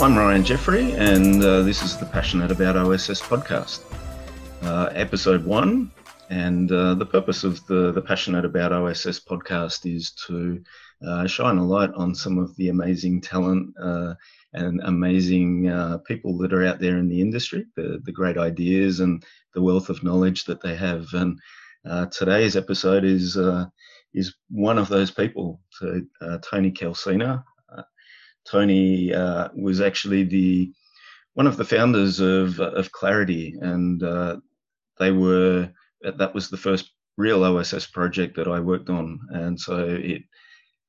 I'm Ryan Jeffrey, and uh, this is the Passionate About OSS podcast, uh, episode one. And uh, the purpose of the, the Passionate About OSS podcast is to uh, shine a light on some of the amazing talent uh, and amazing uh, people that are out there in the industry, the, the great ideas and the wealth of knowledge that they have. And today's episode is is one of those people. So, Tony Kalcina, Tony uh, was actually the one of the founders of of Clarity, and uh, they were that was the first real OSS project that I worked on, and so it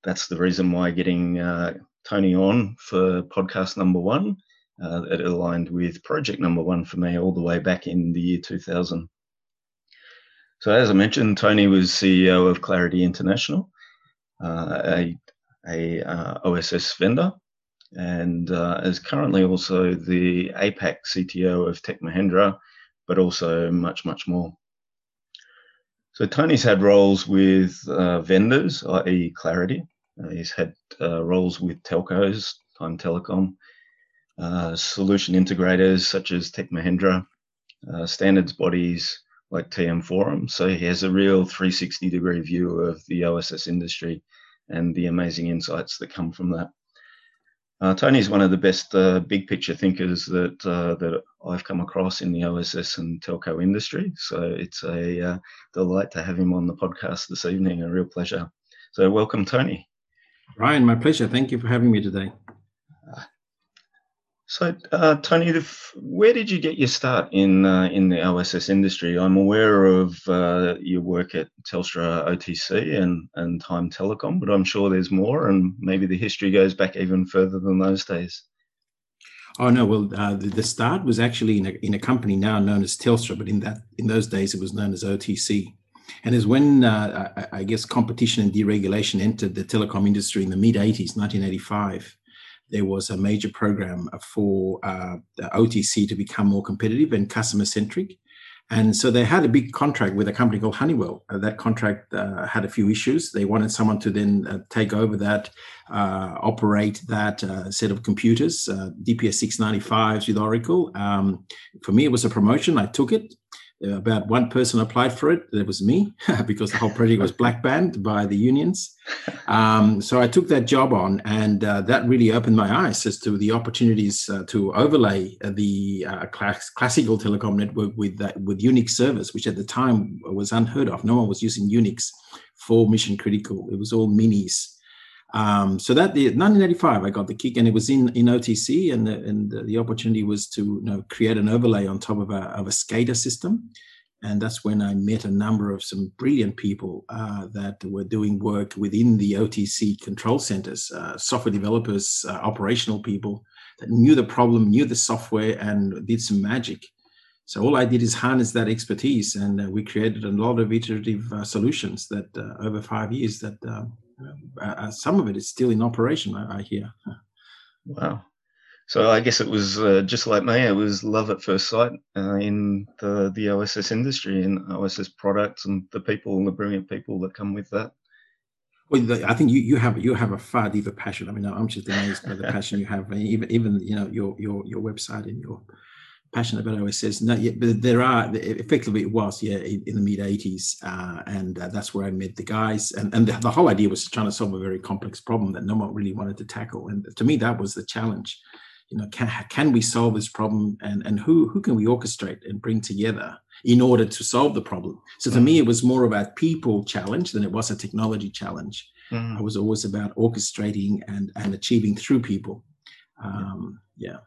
that's the reason why getting uh, Tony on for podcast number one. Uh, it aligned with project number one for me all the way back in the year 2000. So, as I mentioned, Tony was CEO of Clarity International, uh, a, a uh, OSS vendor, and uh, is currently also the APAC CTO of Tech Mahindra, but also much, much more. So Tony's had roles with uh, vendors, i.e. Clarity. Uh, he's had uh, roles with telcos, Time Telecom, uh, solution integrators such as Tech Mahindra, uh, standards bodies like TM Forum. So he has a real 360 degree view of the OSS industry and the amazing insights that come from that. Uh, Tony's one of the best uh, big picture thinkers that uh, that I've come across in the OSS and telco industry. So it's a uh, delight to have him on the podcast this evening. A real pleasure. So welcome, Tony. Ryan, my pleasure. Thank you for having me today. So, uh, Tony, where did you get your start in uh, in the OSS industry? I'm aware of uh, your work at Telstra OTC and, and Time Telecom, but I'm sure there's more, and maybe the history goes back even further than those days. Oh no, well, uh, the, the, start was actually in a, in a company now known as Telstra, but in that in those days it was known as OTC. And is when uh, I, I guess competition and deregulation entered the telecom industry in the mid 80s, 1985 there was a major program for uh, OTC to become more competitive and customer centric. And so they had a big contract with a company called Honeywell. Uh, that contract uh, had a few issues. They wanted someone to then uh, take over that, uh, operate that uh, set of computers, DPS 695s with Oracle. Um, for me, it was a promotion. I took it about one person applied for it. That was me because the whole project was black banned by the unions. Um, so I took that job on, and uh, that really opened my eyes as to the opportunities uh, to overlay the uh, class- classical telecom network with with Unix servers, which at the time was unheard of. No one was using Unix for mission critical. It was all minis. Um, so that the 1985, I got the kick, and it was in in OTC, and the, and the opportunity was to you know create an overlay on top of a of a SCADA system, and that's when I met a number of some brilliant people uh, that were doing work within the OTC control centers, uh, software developers, uh, operational people that knew the problem, knew the software, and did some magic. So all I did is harness that expertise, and uh, we created a lot of iterative uh, solutions that uh, over five years that uh, uh, some of it is still in operation. I, I hear. Wow. So I guess it was uh, just like me. It was love at first sight uh, in the the OSS industry and OSS products and the people and the brilliant people that come with that. Well, I think you, you have you have a far deeper passion. I mean, I'm just amazed by the passion you have. Even even you know your your your website and your passionate about OSS. No, yeah, but there are effectively it was yeah in, in the mid '80s, uh, and uh, that's where I met the guys. And and the, the, whole idea was trying to solve a very complex problem that no one really wanted to tackle. And to me, that was the challenge. You know, can can we solve this problem, and and who who can we orchestrate and bring together in order to solve the problem? So to mm. me, it was more about people challenge than it was a technology challenge. Mm. I was always about orchestrating and and achieving through people. Um, yeah. Yeah,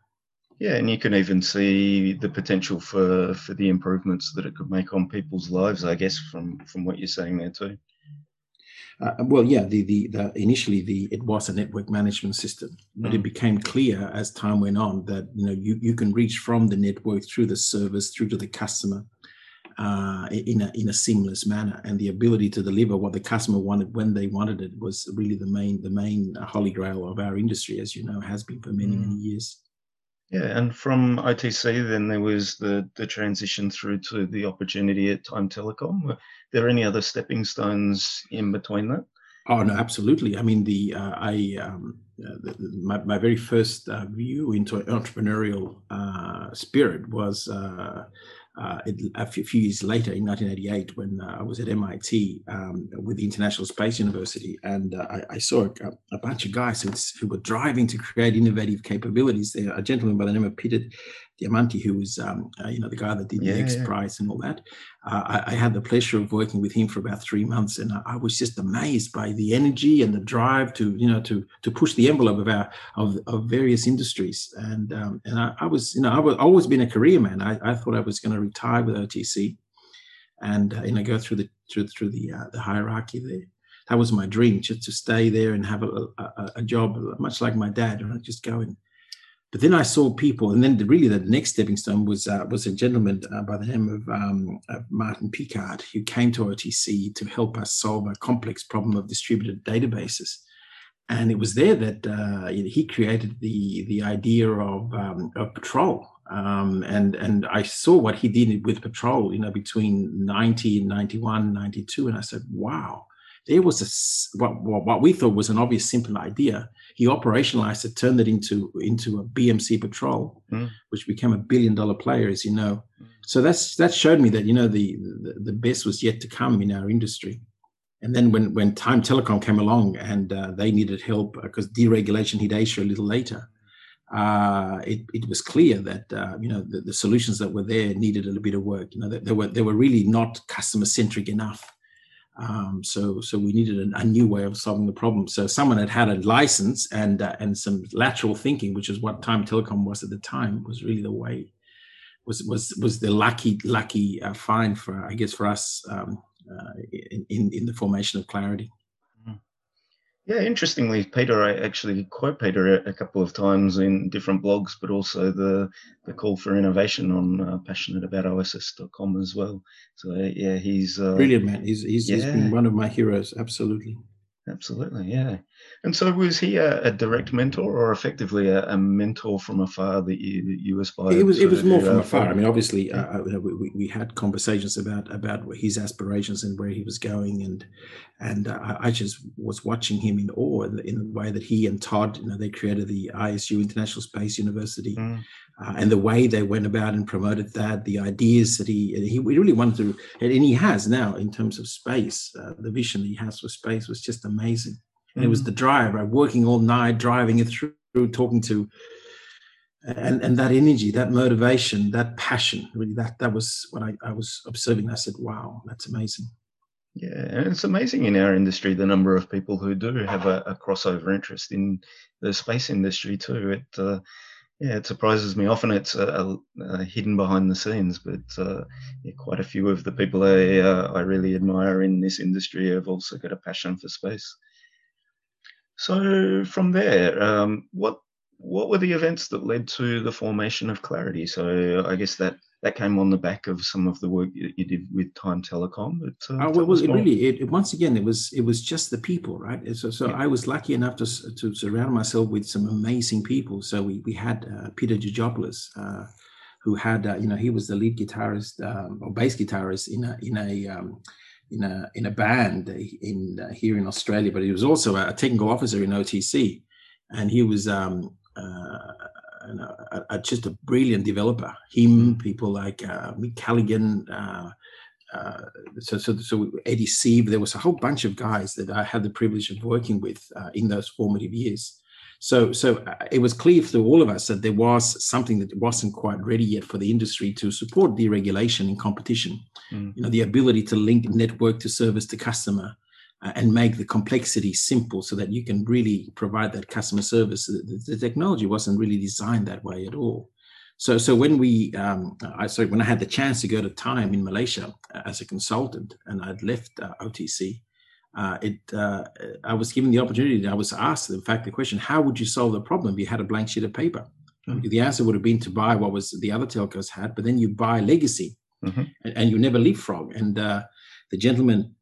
and you can even see the potential for for the improvements that it could make on people's lives. I guess from from what you're saying there too. Uh, well, yeah, the, the, the initially the it was a network management system, but mm. it became clear as time went on that you know you, you can reach from the network through the service through to the customer uh, in a in a seamless manner, and the ability to deliver what the customer wanted when they wanted it was really the main the main holy grail of our industry, as you know, has been for many mm. many years. Yeah, and from OTC, then there was the the transition through to the opportunity at Time Telecom. Were there any other stepping stones in between that? Oh no, absolutely. I mean, the uh, I um, uh, the, the, my, my very first uh, view into entrepreneurial uh, spirit was uh, a few years later in 1988 when uh, I was at MIT um, with the International Space University, and uh, I, I, saw a, a, bunch of guys who, who, were driving to create innovative capabilities. There, a gentleman by the name of Peter Diamandis, who was um, uh, you know the guy that did yeah, the X yeah. Prize and all that. Uh, I, I, had the pleasure of working with him for about three months, and I, I, was just amazed by the energy and the drive to you know to to push the envelope of our of, of various industries. And um, and I, I, was you know I was always been a career man. I, thought I was going to retire with OTC, and uh, you know go through the through through the uh, the hierarchy there. That was my dream, just to stay there and have a, a, a job, much like my dad, and just go and but then I saw people, and then the, really the next stepping stone was uh, was a gentleman uh, by the name of, um, of, Martin Picard, who came to OTC to help us solve a complex problem of distributed databases. And it was there that uh, he created the the idea of um, of Patrol, um, and and I saw what he did with Patrol, you know, between 90 and 91, 92, and I said, wow, there was a what, what we thought was an obvious simple idea he operationalized it, turned it into into a BMC Patrol, mm. which became a billion dollar player, as you know. Mm. So that's that showed me that you know the, the, the best was yet to come in our industry. And then when when Time Telecom came along and uh, they needed help because uh, deregulation hit Asia a little later, uh, it, it was clear that uh, you know the, the, solutions that were there needed a little bit of work. You know they, they were they were really not customer centric enough. Um, so, so we needed a, a, new way of solving the problem. So, someone had had a license and uh, and some lateral thinking, which is what Time Telecom was at the time, was really the way. Was was was the lucky lucky uh, find for I guess for us um, uh, in in the formation of Clarity. Yeah, interestingly, Peter, I actually quote Peter a, couple of times in different blogs, but also the the call for innovation on uh, passionateaboutoss.com as well. So yeah, he's uh, brilliant, man. He's he's, yeah. he's been one of my heroes, absolutely. Absolutely, yeah. And so, was he a, a direct mentor, or effectively a, a, mentor from afar that you, that you aspired? It was. It was more from afar. I mean, obviously, yeah. uh, uh we, we had conversations about about his aspirations and where he was going, and and uh, I just was watching him in awe in the, in the, way that he and Todd, you know, they created the ISU International Space University. Mm uh, and the way they went about and promoted that, the ideas that he he really wanted to, and he has now in terms of space, uh, the vision that he has for space was just amazing. And it was mm-hmm. the drive, right? Working all night, driving it through, talking to, and and that energy, that motivation, that passion, really, that that was what I, I was observing. I said, "Wow, that's amazing." Yeah, and it's amazing in our industry the number of people who do have a, a crossover interest in the space industry too. It uh, yeah, it surprises me. Often it's uh, uh, hidden behind the scenes, but uh, yeah, quite a few of the people I uh, I really admire in this industry have also got a passion for space. So from there, um, what what were the events that led to the formation of Clarity? So I guess that that came on the back of some of the work you did with Time Telecom. But, uh, well, it really, it, once again, it was it was just the people, right? So, so yeah. I was lucky enough to to surround myself with some amazing people. So we we had uh, Peter Georgopoulos, uh, who had uh, you know he was the lead guitarist um, or bass guitarist in a in a um, in a in a band in uh, here in Australia, but he was also a technical officer in OTC, and he was um, uh, a, a, just a brilliant developer. Him, people like uh, Mick Callaghan, uh, uh, so, so, so Eddie Sieve. There was a whole bunch of guys that I had the privilege of working with uh, in those formative years. So, so uh, it was clear to all of us that there was something that wasn't quite ready yet for the industry to support deregulation and competition. Mm. You know, the ability to link network to service to customer, uh, and make the complexity simple so that you can really provide that customer service. The, the technology wasn't really designed that way at all. So, so when we, um, I sorry, when I had the chance to go to Time in Malaysia uh, as a consultant, and I'd left uh, OTC, uh, it, uh, I was given the opportunity. I was asked, in fact, the question: How would you solve the problem if you had a blank sheet of paper? Mm-hmm. The answer would have been to buy what was the other telcos had, but then you buy legacy, mm-hmm. and, and, you never leapfrog. And uh, the gentleman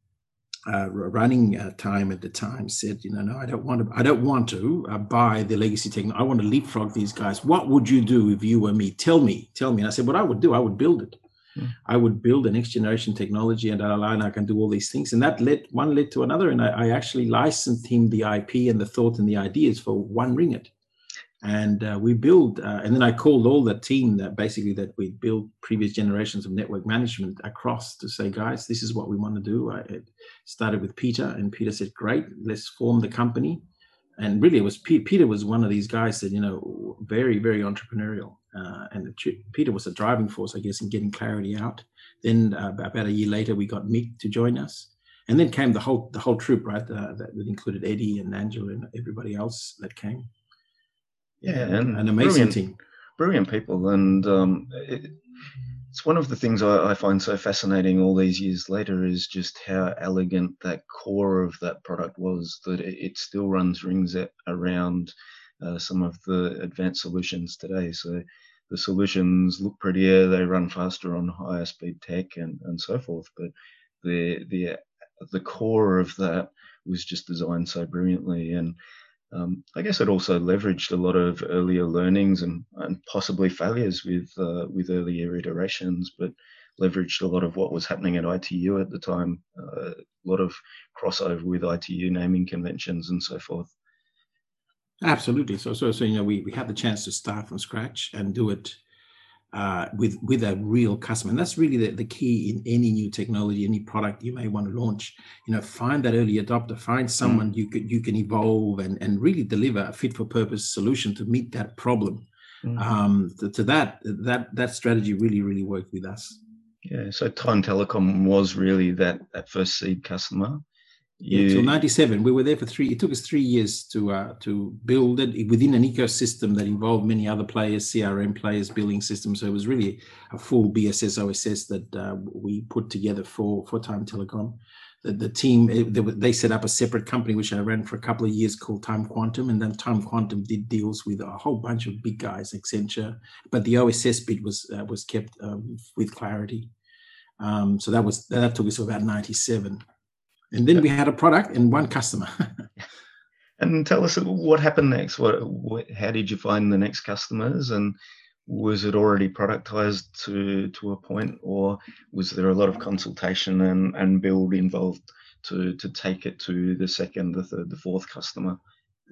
uh, running uh, time at the time said, you know, no, I don't want to, I don't want to uh, buy the legacy technology. I want to leapfrog these guys. What would you do if you were me? Tell me, tell me. And I said, what I would do, I would build it. Mm. I would build a next generation technology and, and I can do all these things. And that led one led to another. And I, I actually licensed him the IP and the thought and the ideas for one ringgit. And uh, we build, uh, and then I called all the team that basically that we built previous generations of network management across to say, guys, this is what we want to do. I started with Peter, and Peter said, great, let's form the company. And really, it was Peter was one of these guys that you know very very entrepreneurial uh, and Peter was a driving force, I guess, in getting clarity out. Then uh, about a year later, we got Mick to join us, and then came the whole the whole troop, right? Uh, that, that, included Eddie and Angela and everybody else that came. Yeah, and an amazing brilliant, team, brilliant people, and um, it, it's one of the things I, I, find so fascinating all these years later is just how elegant that core of that product was. That it, it still runs rings around uh, some of the advanced solutions today. So the solutions look prettier, they run faster on higher speed tech and, and so forth. But the the the core of that was just designed so brilliantly, and um, I guess it also leveraged a lot of earlier learnings and, and possibly failures with uh, with earlier iterations, but leveraged a lot of what was happening at ITU at the time, uh, a lot of crossover with ITU naming conventions and so forth. Absolutely. So, so, so you know, we, we had the chance to start from scratch and do it uh, with with a real customer, and that's really the, the key in any new technology, any product you may want to launch. You know, find that early adopter, find mm. someone mm. you could you can evolve and and really deliver a fit for purpose solution to meet that problem. Mm. Um, to, to that that that strategy really really worked with us. Yeah, so Time Telecom was really that that first seed customer, yeah, until 97 we were there for three it took us three years to uh, to build it within an ecosystem that involved many other players crm players billing systems. So it was really a full bss oss that uh, we put together for for time telecom. The, the team they, they, set up a separate company which i ran for a couple of years called time quantum and then time quantum did deals with a whole bunch of big guys accenture but the oss bit was uh, was kept um, with clarity. Um, so that was that took us to about 97 and then we had a product and one customer. and tell us what happened next. What, what, how did you find the next customers, and was it already productized to to a point, or was there a lot of consultation and and build involved to to take it to the second, the third, the fourth customer?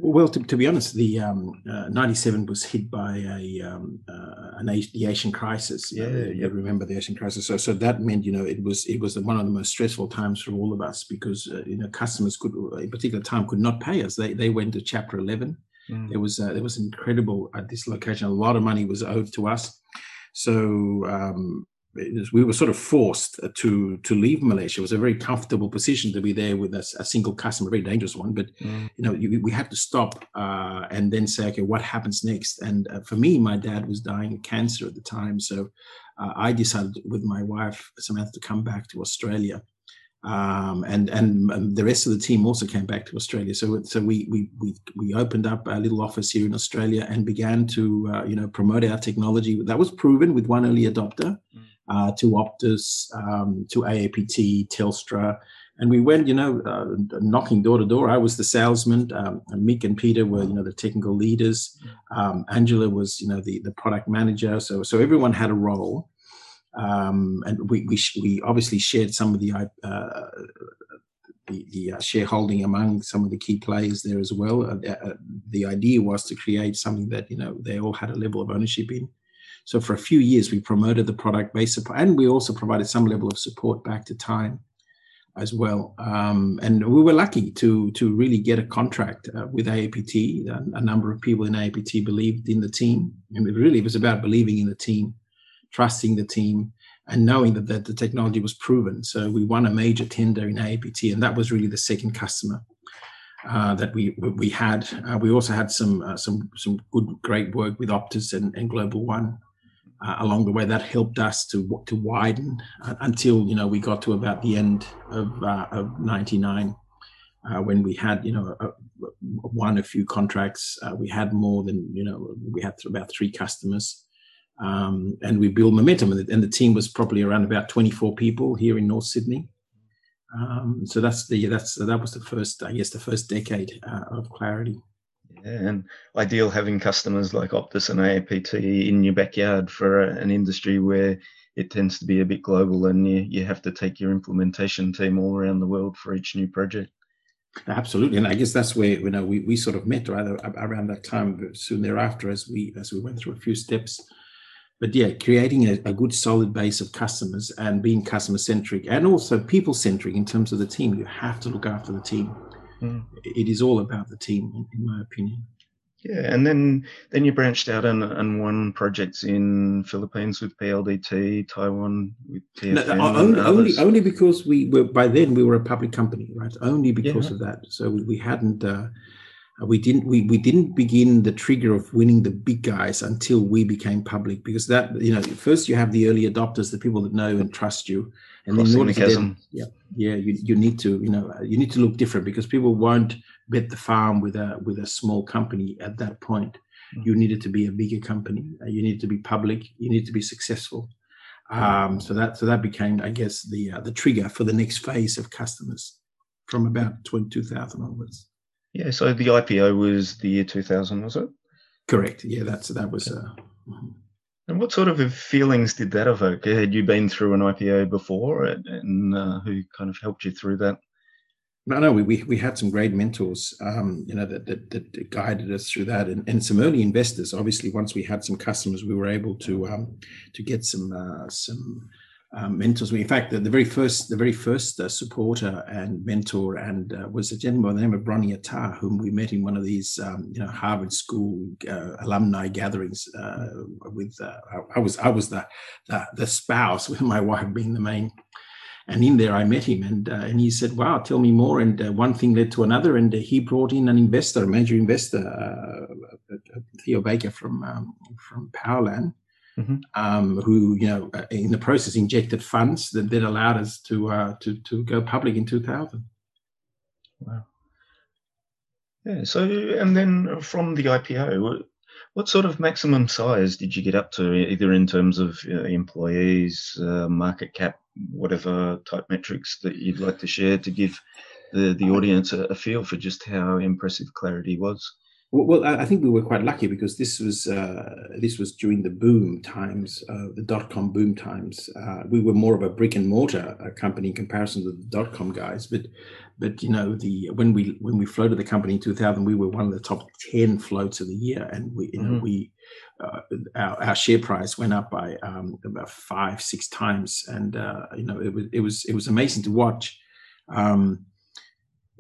Well, to, to, be honest, the um, uh, 97 was hit by a um, uh, an, the Asian crisis. Yeah, uh, you remember the Asian crisis. So, so that meant you know it was it was one of the most stressful times for all of us because uh, you know customers could, in particular time, could not pay us. They they went to Chapter 11. Mm. There was uh, there was incredible at this. A lot of money was owed to us. So um, we were sort of forced to to leave Malaysia. It was a very comfortable position to be there with a, a single customer, a very dangerous one. But mm. you know, you, we had to stop uh, and then say, okay, what happens next? And uh, for me, my dad was dying of cancer at the time, so uh, I decided with my wife Samantha to come back to Australia. Um, and and the rest of the team also came back to Australia. So so we we we we opened up a little office here in Australia and began to uh, you know promote our technology. That was proven with one early adopter. Mm uh, to Optus, um, to AAPT, Telstra. And we went, you know, uh, knocking door to door. I was the salesman. Um, and Mick and Peter were, you know, the technical leaders. Um, Angela was, you know, the, the product manager. So, so everyone had a role. Um, and we, we, we obviously shared some of the, uh, the, the uh, shareholding among some of the key players there as well. Uh, uh, the idea was to create something that, you know, they all had a level of ownership in. So for a few years, we promoted the product based upon, and we also provided some level of support back to time as well. Um, and we were lucky to to really get a contract uh, with AAPT. A, a, number of people in AAPT believed in the team, and it really was about believing in the team, trusting the team, and knowing that, that the technology was proven. So we won a major tender in AAPT, and that was really the second customer. Uh, that we we had. Uh, we also had some uh, some some good great work with Optus and, and Global One uh, along the way that helped us to to widen uh, until you know we got to about the end of uh, of 99 uh, when we had you know a, won a few contracts. Uh, we had more than you know we had about three customers. Um, and we built momentum and the, and the, team was probably around about 24 people here in north sydney. Um, so that's the that's that was the first i guess the first decade uh, of clarity and ideal having customers like Optus and AAPT in your backyard for an industry where it tends to be a bit global, and you you have to take your implementation team all around the world for each new project. Absolutely, and I guess that's where you know we, we sort of met right around that time, soon thereafter, as we as we went through a few steps. But yeah, creating a, a good solid base of customers and being customer centric and also people centric in terms of the team. You have to look after the team. Mm. It is all about the team, in, my opinion. Yeah, and then then you branched out and, and won projects in Philippines with PLDT, Taiwan with TFN. No, only, only, only because we were by then we were a public company, right? Only because yeah. of that. So we, we hadn't uh, we didn't we, we didn't begin the trigger of winning the big guys until we became public because that you know first you have the early adopters, the people that know and trust you, and then in order to then, yeah yeah you, you need to you know you need to look different because people won't bet the farm with a with a small company at that point. Mm-hmm. You needed to be a bigger company. You needed to be public. You need to be successful. Um, so that so that became, I guess, the uh, the trigger for the next phase of customers from about 2000 onwards. Yeah. So the IPO was the year 2000, was it? Correct. Yeah. That's that was. Uh, mm-hmm. and what sort of feelings did that evoke? Had you been through an IPO before, and, and uh, who kind of helped you through that? no, no, we, we, we had some great mentors, um, you know, that, that, that, guided us through that, and, and some early investors. Obviously, once we had some customers, we were able to um, to get some uh, some um, mentors. In fact, the, the, very first the very first uh, supporter and mentor and uh, was a gentleman by the name of Bronnie Attar, whom we met in one of these um, you know Harvard School uh, alumni gatherings. Uh, with uh, I, was I was the, the the spouse with my wife being the main and in there, I met him, and uh, and he said, "Wow, tell me more." And one thing led to another, and he brought in an investor, a major investor, Theo Baker from um, from Powerlan, mm-hmm. um, who you know uh, in the process injected funds that then allowed us to to to go public in 2000. Wow. Yeah. So, and then from the IPO, what sort of maximum size did you get up to, either in terms of uh, employees, uh, market cap, whatever type metrics that you'd like to share to give the, the audience a, a feel for just how impressive Clarity was? Well, I think we were quite lucky because this was uh, this was during the boom times, uh, the dot com boom times. Uh, we were more of a brick and mortar uh, company in comparison to the dot com guys, but but you know the when we when we floated the company in 2000 we were one of the top 10 floats of the year and we you know mm-hmm. we uh, our, our, share price went up by um, about five six times and uh, you know it was it was it was amazing to watch um,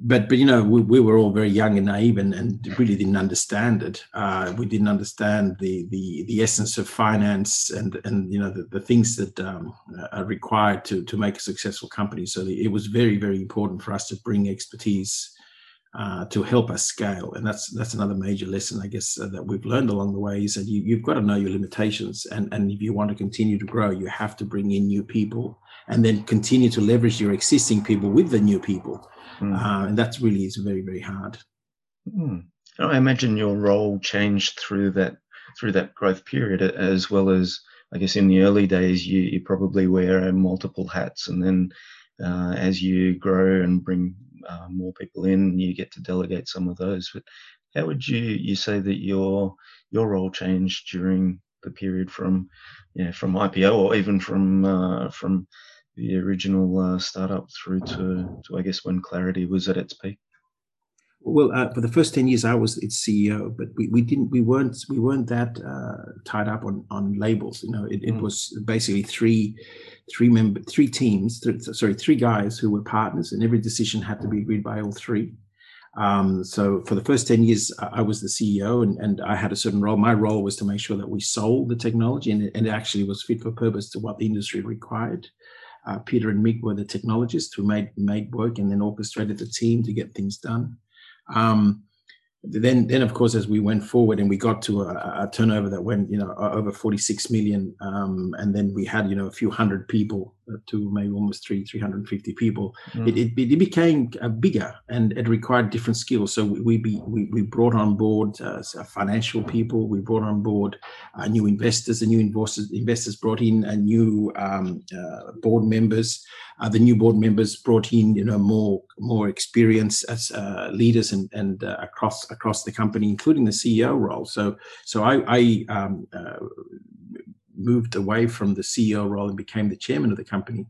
but but you know we, we, were all very young and naive and, and really didn't understand it. Uh, we didn't understand the, the the essence of finance and and you know the, the things that um, are required to to make a successful company. So it was very very important for us to bring expertise uh, to help us scale. And that's that's another major lesson i guess uh, that we've learned along the way is that you, you've got to know your limitations. And and if you want to continue to grow you have to bring in new people and then continue to leverage your existing people with the new people mm. uh, and that really is very very hard. Mm. I imagine your role changed through that through that growth period, as well as I guess in the early days you, you probably wear multiple hats, and then uh, as you grow and bring uh, more people in, you get to delegate some of those. But how would you you say that your your role changed during the period from yeah from IPO or even from uh, from the original uh, startup through to, to I guess when Clarity was at its peak? Well, uh, for the first ten years, I was its CEO, but we, we didn't we weren't we weren't that uh, tied up on on labels. You know, it, it mm. was basically three three member three teams. Th- sorry, three guys who were partners, and every decision had to be agreed by all three. Um, so for the first 10 years, I was the CEO and, and I had a certain role. My role was to make sure that we sold the technology and it, and it actually was fit for purpose to what the industry required. Uh, Peter and Mick were the technologists who made made work and then orchestrated the team to get things done. Um, then then of course as we went forward and we got to a, a turnover that went you know over 46 million um, and then we had you know a few hundred people to maybe almost three 350 people mm. it, it, it, became uh, bigger and it required different skills so we we, we, we brought on board uh, financial people we brought on board uh, new investors the new investors investors brought in a new um, uh, board members uh, the new board members brought in, you know, more more experience as uh, leaders and and uh, across across the company, including the CEO role. So so I, I um, uh, moved away from the CEO role and became the chairman of the company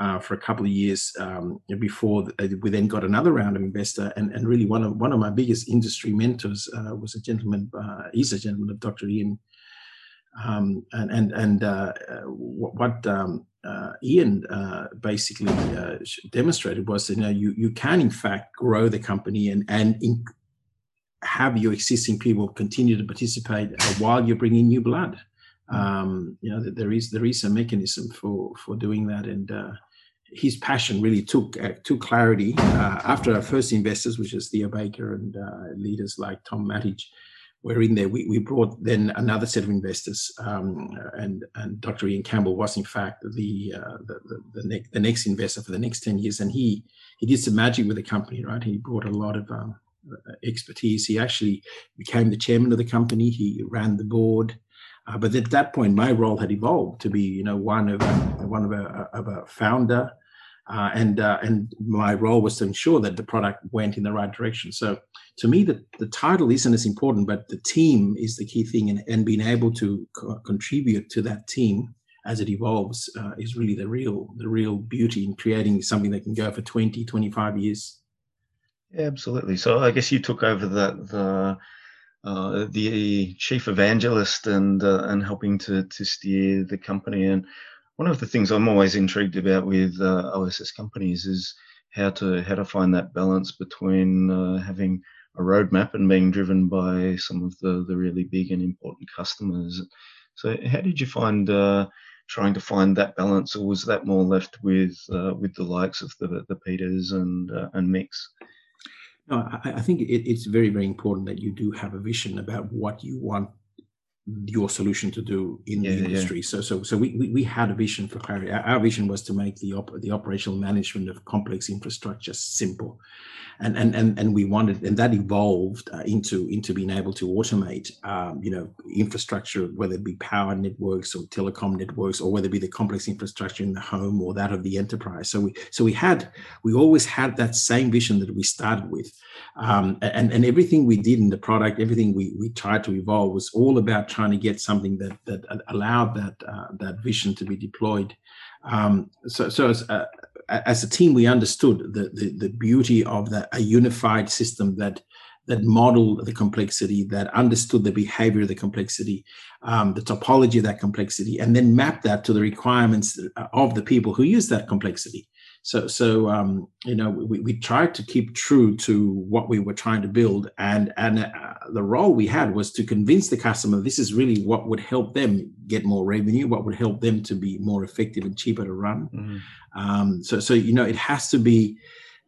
uh, for a couple of years um, before we then got another round of investor. And, and really, one of one of my biggest industry mentors uh, was a gentleman. Uh, he's a gentleman of Dr. Ian. Um, and and and uh, what um, uh, Ian uh, basically demonstrated was, you know, you you can in fact grow the company and and have your existing people continue to participate while you're bringing new blood. Um, you know, there is there is a mechanism for for doing that, and uh, his passion really took uh, took clarity uh, after our first investors, which is Theo Baker and uh, leaders like Tom Matich, were in there. We, we brought then another set of investors, um, and and Dr. Ian Campbell was in fact the, uh, the the the, the, next investor for the next ten years, and he he did some magic with the company, right? He brought a lot of um, expertise. He actually became the chairman of the company. He ran the board. Uh, but at that point, my role had evolved to be, you know, one of a, one of a, of a founder, uh, and uh, and my role was to ensure that the product went in the right direction. So to me, the, the title isn't as important, but the team is the key thing, and, and being able to co- contribute to that team as it evolves uh, is really the real the real beauty in creating something that can go for 20, 25 years. Yeah, absolutely. So I guess you took over that the uh, the chief evangelist and uh, and helping to to steer the company. And one of the things I'm always intrigued about with uh, OSS companies is how to how to find that balance between uh, having a roadmap and being driven by some of the the really big and important customers. So how did you find uh, trying to find that balance, or was that more left with with the likes of the the Peters and and Micks? No, I, I think it, it's very, very important that you do have a vision about what you want your solution to do in yeah, the industry. Yeah. So, so, so we, we, we had a vision for clarity. Our, our vision was to make the op- the operational management of complex infrastructure simple and and and, and we wanted and that evolved uh, into into being able to automate um, you know infrastructure whether it be power networks or telecom networks or whether it be the complex infrastructure in the home or that of the enterprise so we so we had we always had that same vision that we started with um, and and everything we did in the product everything we we tried to evolve was all about trying to get something that that allowed that uh, that vision to be deployed um, so so as, uh, as a team, we understood the, the, the beauty of the, a unified system that that modeled the complexity, that understood the behavior of the complexity, um, the topology of that complexity, and then mapped that to the requirements of the people who use that complexity. So, so um, you know, we, we tried to keep true to what we were trying to build, and and uh, the role we had was to convince the customer this is really what would help them get more revenue, what would help them to be more effective and cheaper to run. Mm-hmm. Um, so, so you know, it has to be.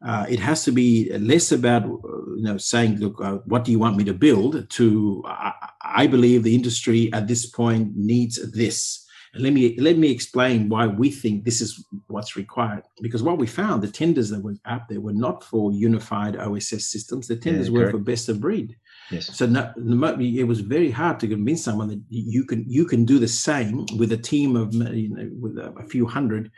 Uh, it has to be less about you know saying look uh, what do you want me to build to I, I believe the industry at this point needs this and let me let me explain why we think this is what's required. Because what we found, the tenders that were out there were not for unified OSS systems. The tenders yeah, were for best of breed. Yes. So no, it was very hard to convince someone that you can you can do the same with a team of you know, with a, a few hundred,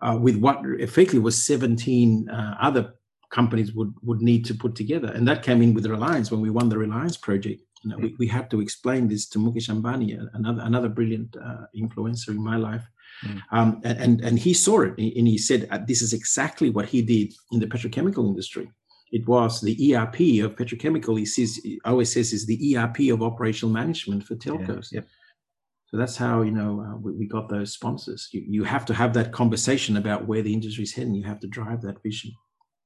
uh, with what effectively was 17 uh, other companies would would need to put together. And that came in with Reliance when we won the Reliance project. You know, we, we had to explain this to Mukesh Ambani, another another brilliant uh, influencer in my life. Mm. Um, and and he saw it, and he said, uh, "This is exactly what he did in the petrochemical industry. It was the ERP of petrochemical. He says OSS is the ERP of operational management for telcos." Yeah, yep. So that's how you know uh, we, we, got those sponsors. You, you have to have that conversation about where the industry is heading. You have to drive that vision.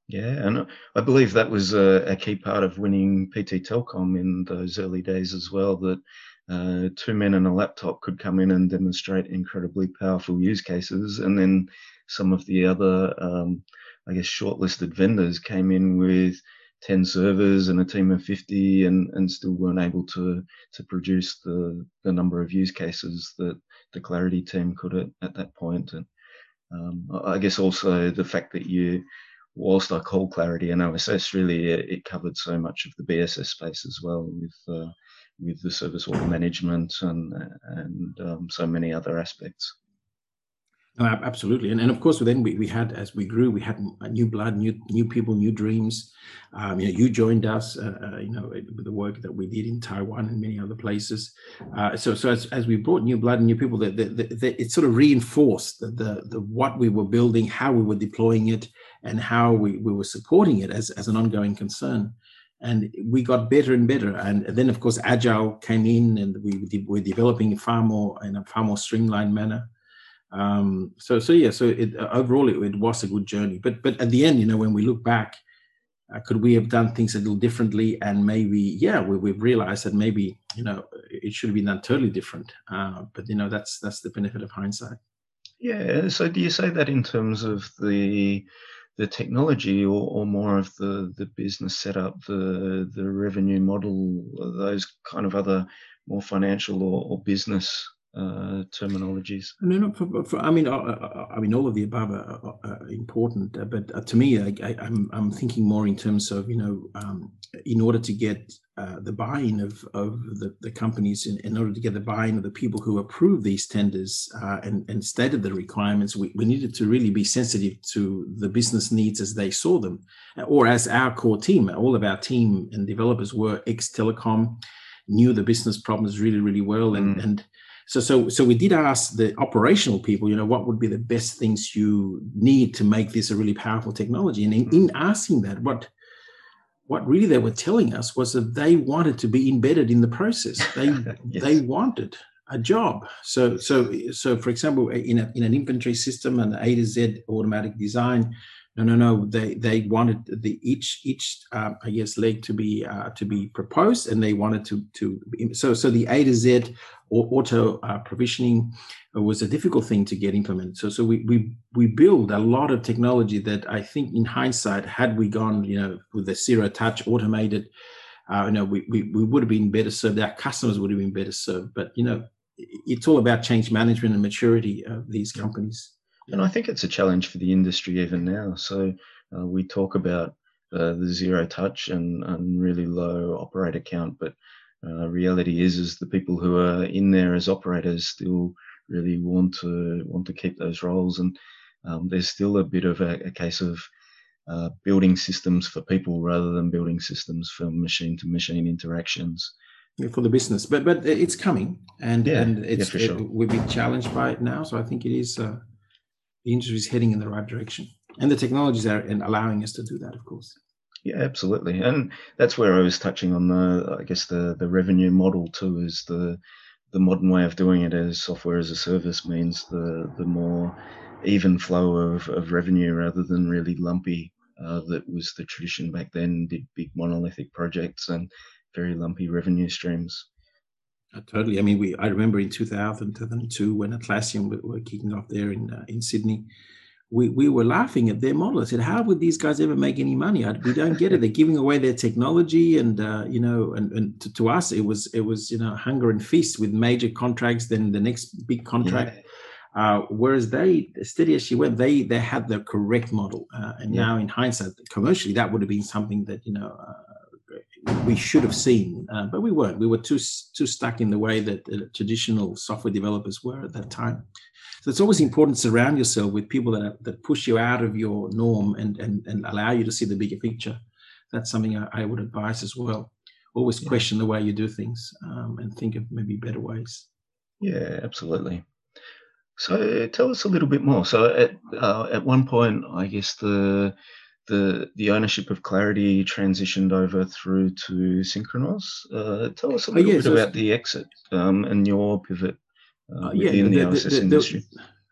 Yeah, and I believe that was a, a, key part of winning PT Telkom in those early days as well. That uh, two men and a laptop could come in and demonstrate incredibly powerful use cases, and then some of the other, um, I guess, shortlisted vendors came in with 10 servers and a team of 50 and, and still weren't able to to produce the, the number of use cases that the Clarity team could at, at that point. And um, I guess also the fact that you whilst I call Clarity and OSS, really it, it, covered so much of the BSS space as well with uh, with the service order management and and um, so many other aspects. Oh, absolutely, and, and of course, then we, we had as we grew, we had new blood, new new people, new dreams. Um, you know, you joined us, uh, uh, you know, with the work that we did in Taiwan and many other places. Uh, so, so as, as we brought new blood and new people, that it sort of reinforced the, the, the what we were building, how we were deploying it, and how we, we were supporting it as, as an ongoing concern. And we got better and better. And then, of course, agile came in, and we did, we're developing far more in a far more streamlined manner. Um, so, so yeah. So it, overall, it, it, was a good journey. But, but at the end, you know, when we look back, uh, could we have done things a little differently? And maybe, yeah, we, we've realized that maybe, you know, it should have been done totally different. Uh, but you know, that's that's the benefit of hindsight. Yeah. So, do you say that in terms of the the technology or, or more of the, the business setup, the the revenue model, those kind of other more financial or, or business uh, terminologies? No, no. For, for, I mean, uh, uh, I mean, all of the above are, are important, uh, but uh, to me, I, am I'm, I'm thinking more in terms of you know, um, in order to get uh, the buy-in of of the, the companies, in, in, order to get the buy-in of the people who approve these tenders and and stated the requirements, we, we needed to really be sensitive to the business needs as they saw them, or as our core team, all of our team and developers were ex telecom, knew the business problems really really well, and mm. and so, so, so we did ask the operational people, you know, what would be the best things you need to make this a really powerful technology? And in, in mm-hmm. asking that, what what really they were telling us was that they wanted to be embedded in the process. They yes. they wanted a job. So so so for example, in a, in an inventory system, an A to Z automatic design, no no no. They they wanted the each each uh, i guess leg to be uh, to be proposed and they wanted to to so so the a to z or auto uh, provisioning was a difficult thing to get implemented. So so we we we build a lot of technology that i think in hindsight had we gone you know with the zero touch automated uh, you know we, we we would have been better served our customers would have been better served. But you know it's all about change management and maturity of these companies and I think it's a challenge for the industry even now. So uh, we talk about uh, the zero touch and, and really low operator count, but uh, reality is is the people who are in there as operators still really want to want to keep those roles, and um, there's still a bit of a, a case of uh, building systems for people rather than building systems for machine to machine interactions for the business. But but it's coming, and yeah, and it's yeah, sure. it, we've been challenged by it now. So I think it is uh, the industry is heading in the right direction, and the technologies are allowing us to do that, of course. Yeah, absolutely, and that's where I was touching on the, I guess the the revenue model too is the the modern way of doing it as software as a service means the the more even flow of, of revenue rather than really lumpy. Uh, that was the tradition back then. Did big monolithic projects and very lumpy revenue streams. Uh, totally. I mean, we. I remember in 2000, 2002, when Atlassian were, were kicking off there in uh, in Sydney, we, we were laughing at their model. I said, "How would these guys ever make any money? I, we don't get it. They're giving away their technology, and uh, you know, and, and to, to, us, it was it was you know hunger and feast with major contracts. Then the next big contract." Yeah. Uh, whereas they, steady as she went, they they had the correct model, uh, and yeah. now in hindsight, commercially, that would have been something that you know uh, we should have seen, uh, but we weren't. We were too too stuck in the way that uh, traditional software developers were at that time. So it's always important to surround yourself with people that are, that push you out of your norm and and and allow you to see the bigger picture. That's something I, I would advise as well. Always yeah. question the way you do things um, and think of maybe better ways. Yeah, absolutely. So tell us a little bit more. So at uh, at one point, I guess the the the ownership of Clarity transitioned over through to Synchronoss. Uh, tell us a oh, little oh, yeah, bit about the exit um, and your pivot uh, uh within yeah, the, the, OSS the, industry.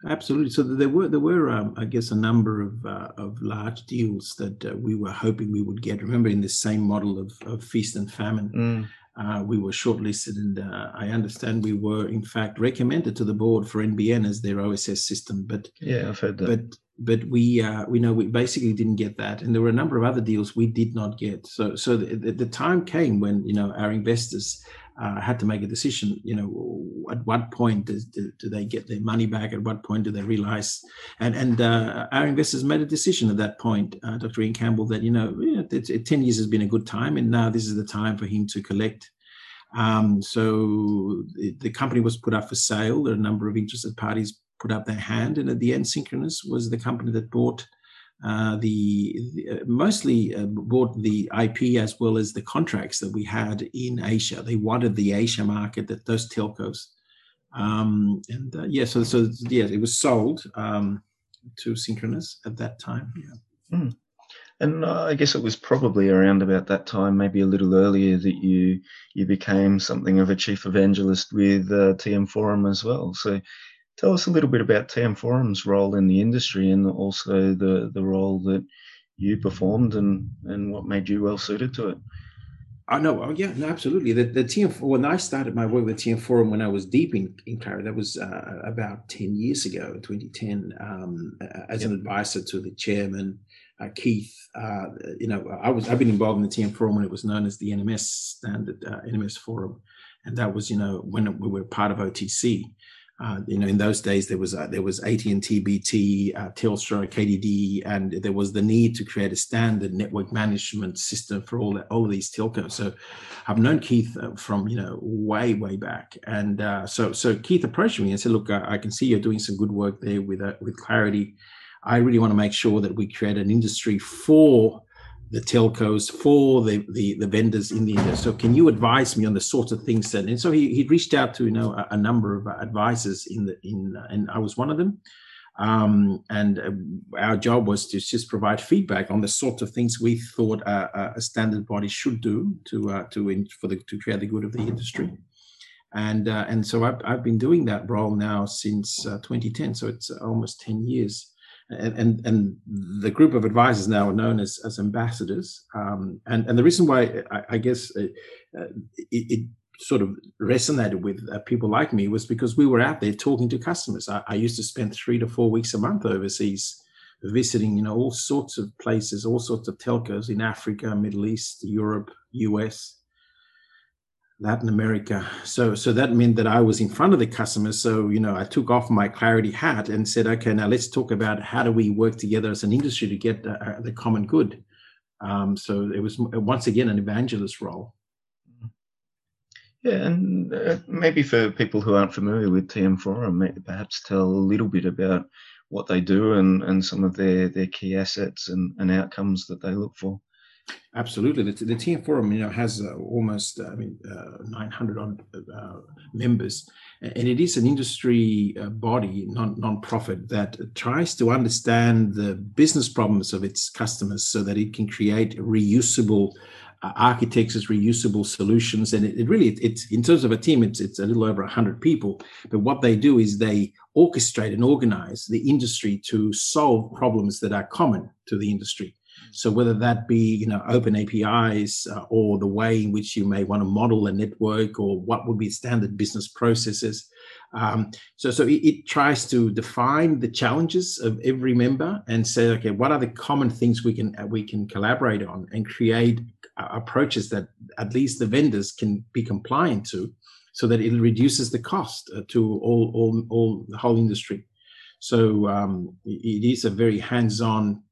Absolutely. So there were there were um, I guess a number of uh, of large deals that uh, we were hoping we would get. Remember, in this same model of, of feast and famine, mm. Uh, we were shortlisted, and uh, I understand we were in fact recommended to the board for NBN as their OSS system. But yeah, I've heard that. But but we uh, we know we basically didn't get that, and there were a number of other deals we did not get. So so the, the time came when you know our investors uh, had to make a decision. You know, at what point does, do, do, they get their money back? At what point do they realize? And and uh, our investors made a decision at that point, uh, Dr. Ian Campbell, that you know, it, ten years has been a good time, and now this is the time for him to collect. Um, so the, the company was put up for sale. There are a number of interested parties put up their hand. And at the end, Synchronoss was the company that bought uh, the, the uh, mostly uh, bought the IP as well as the contracts that we had in Asia. They wanted the Asia market that those telcos. Um, and uh, yeah, so so yeah, it was sold um, to Synchronoss at that time. Yeah. Mm. And uh, I guess it was probably around about that time, maybe a little earlier, that you you became something of a chief evangelist with uh, TM Forum as well. So, tell us a little bit about TM Forum's role in the industry and also the the role that you performed and and what made you well suited to it. I know. Oh, yeah, no, absolutely. The, the TM when I started my work with TM Forum when I was deep in, in clarity, that was uh, about ten years ago, 2010, um, as yep. an advisor to the chairman uh, Keith. Uh, you know, I was I've been involved in the TM forum when it was known as the NMS standard uh, NMS forum, and that was you know when we were part of OTC. Uh, you know, in those days there was uh, there was AT&T, BT, uh, Telstra, KDD, and there was the need to create a standard network management system for all all of these telcos. So, I've known Keith from you know way way back, and so so Keith approached me and said, "Look, I, I can see you're doing some good work there with with Clarity." I really want to make sure that we create an industry for the telcos, for the, the, the vendors in the industry. So can you advise me on the sorts of things that? And so he, he reached out to you know a, a number of advisors in the in and I was one of them. Um, and uh, our job was to just provide feedback on the sorts of things we thought a, a standard body should do to uh, to in, for the to create the good of the industry. And uh, and so I've, I've been doing that role now since uh, 2010. So it's almost 10 years and, and, and the group of advisors now are known as, as ambassadors. Um, and, and the reason why I, I guess uh, uh, it, it, sort of resonated with uh, people like me was because we were out there talking to customers. I, I, used to spend three to four weeks a month overseas visiting, you know, all sorts of places, all sorts of telcos in Africa, Middle East, Europe, US. Latin America. So so that meant that I was in front of the customers. So you know, I took off my clarity hat and said, okay, now let's talk about how do we work together as an industry to get uh, the common good. Um, so it was once again an evangelist role. Yeah, and uh, maybe for people who aren't familiar with TM Forum, perhaps tell a little bit about what they do and, and some of their, their key assets and, and outcomes that they look for. Absolutely, the, the TM Forum, you know, has uh, almost, uh, I mean, uh, 900 on, uh, members, and it is an industry uh, body, non non-profit, that tries to understand the business problems of its customers, so that it can create reusable uh, architectures, reusable solutions, and it, it really, it, it's in terms of a team, it's it's a little over 100 people, but what they do is they orchestrate and organize the industry to solve problems that are common to the industry. So whether that be you know open APIs uh, or the way in which you may want to model a network or what would be standard business processes. Um, so so it, it, tries to define the challenges of every member and say okay what are the common things we can we can collaborate on and create uh, approaches that at least the vendors can be compliant to so that it reduces the cost uh, to all, all, all the whole industry. So um, it is a very hands-on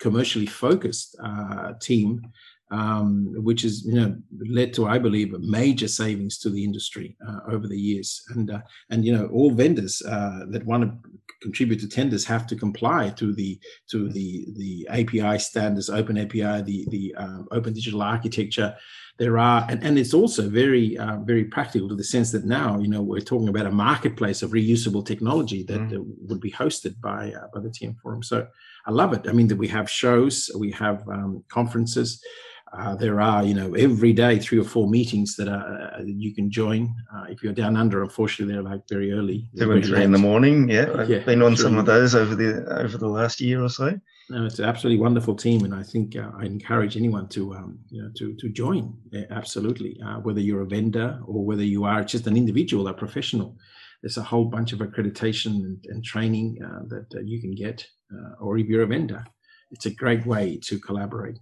commercially focused uh, team, um, which has you know led to, I believe, major savings to the industry uh, over the years. And uh, and you know all vendors uh, that want to contribute to tenders have to comply to the to the the API standards, Open API, the the um, Open Digital Architecture there are and, and it's also very uh, very practical to the sense that now you know we're talking about a marketplace of reusable technology that mm. uh, would be hosted by uh, by the TM Forum. So I love it. I mean that we have shows, we have um, conferences. Uh, there are, you know, every day three or four meetings that are, uh, you can join. Uh, if you're down under, unfortunately, they're like very early. Two and three in the morning. Yeah, I've yeah, been on some of those over the over the last year or so. No, it's an absolutely wonderful team, and I think uh, I encourage anyone to um, you know to to join. Yeah, absolutely, uh, whether you're a vendor or whether you are just an individual, a professional. There's a whole bunch of accreditation and, and training uh, that uh, you can get, uh, or if you're a vendor, it's a great way to collaborate.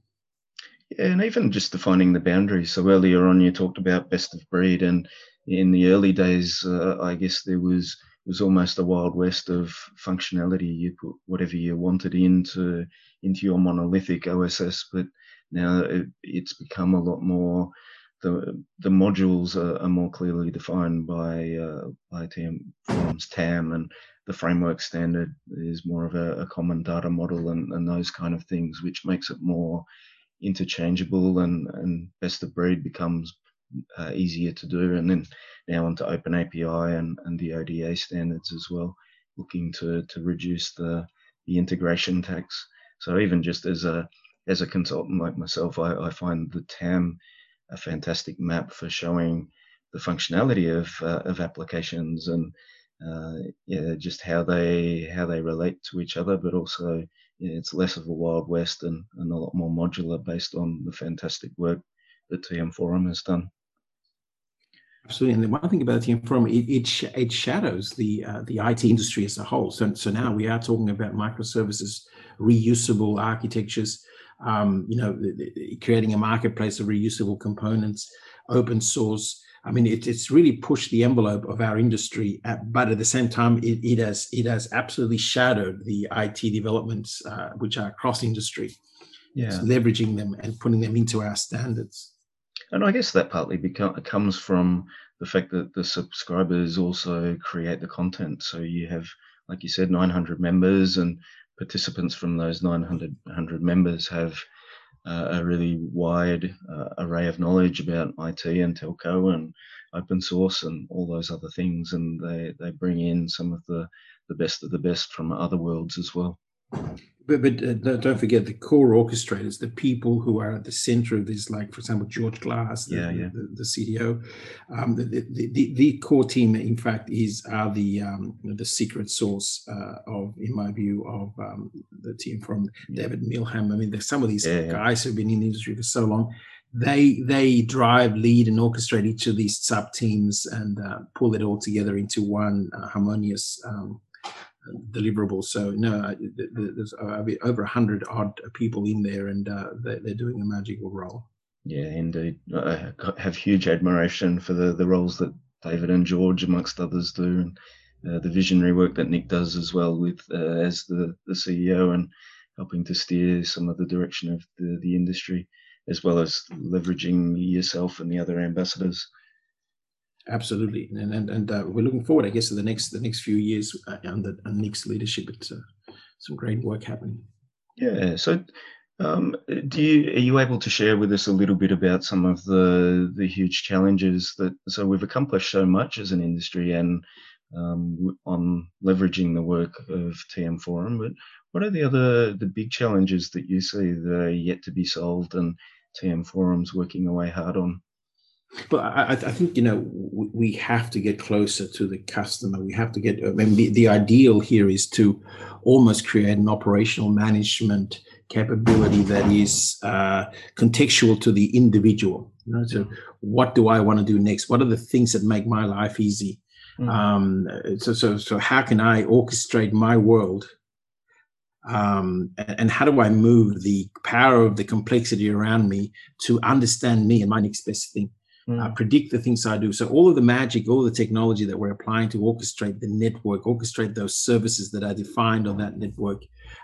Yeah, and even just defining the boundaries. So earlier on, you talked about best of breed, and in the early days, uh, I guess there was was almost a wild west of functionality. You put whatever you wanted into into your monolithic OSS, but now it, it's become a lot more the the modules are, are more clearly defined by uh, by TM Forum's TAM, and the framework standard is more of a, a, common data model and, and those kind of things, which makes it more interchangeable and, and best of breed becomes uh, easier to do. And then now onto Open API and, and the ODA standards as well, looking to, to reduce the, the integration tax. So even just as a as a consultant like myself, I, I find the TAM a fantastic map for showing the functionality of uh, of applications and uh, yeah, just how they how they relate to each other, but also it's less of a wild west and, and a lot more modular based on the fantastic work that TM Forum has done. Absolutely, and the one thing about TM Forum, it it, it shadows the uh, the IT industry as a whole. So so now we are talking about microservices, reusable architectures, um, you know, creating a marketplace of reusable components, open source. I mean, it, it's really pushed the envelope of our industry, at, but at the same time, it, it, has it has absolutely shadowed the IT developments uh, which are cross industry. Yeah. It's leveraging them and putting them into our standards. And I guess that partly become, comes from the fact that the subscribers also create the content. So you have, like you said, 900 members, and participants from those 900 members have uh, a really wide uh, array of knowledge about IT and telco and open source and all those other things, and they, they bring in some of the, the best of the best from other worlds as well. But, but uh, don't forget the core orchestrators, the people who are at the center of this, like for example George Glass, the, yeah, yeah. the, the CTO. Um, the, the, the, core team, in fact, is are the um, the secret source uh, of, in my view, of um, the team from David Milham. I mean, there's some of these yeah, guys who've been in the industry for so long. They they drive, lead, and orchestrate each of these sub teams and uh, pull it all together into one uh, harmonious deliverables. So no, there's uh, over a hundred odd people in there, and uh, they're, they're doing a magical role. Yeah, indeed. I have huge admiration for the, the roles that David and George, amongst others, do, and uh, the visionary work that Nick does as well, with uh, as the, the CEO and helping to steer some of the direction of the, the industry, as well as leveraging yourself and the other ambassadors absolutely, and and, and uh, we're looking forward, I guess, to the next the next few years uh, under Nick's leadership. It's uh, some great work happening. Yeah. So, um, do you are you able to share with us a little bit about some of the the huge challenges that? So we've accomplished so much as an industry and um, on leveraging the work of TM Forum, but what are the other the big challenges that you see that are yet to be solved and TM Forum's working away hard on? But I, I, think you know we have to get closer to the customer. We have to get. I mean, the, the ideal here is to almost create an operational management capability that is uh, contextual to the individual. You know, so what do I want to do next? What are the things that make my life easy? Mm-hmm. Um, so, so, so how can I orchestrate my world? Um, and, and, how do I move the power of the complexity around me to understand me and my next best thing? Mm. uh, predict the things I do. So all of the magic, all the technology that we're applying to orchestrate the network, orchestrate those services that are defined on that network,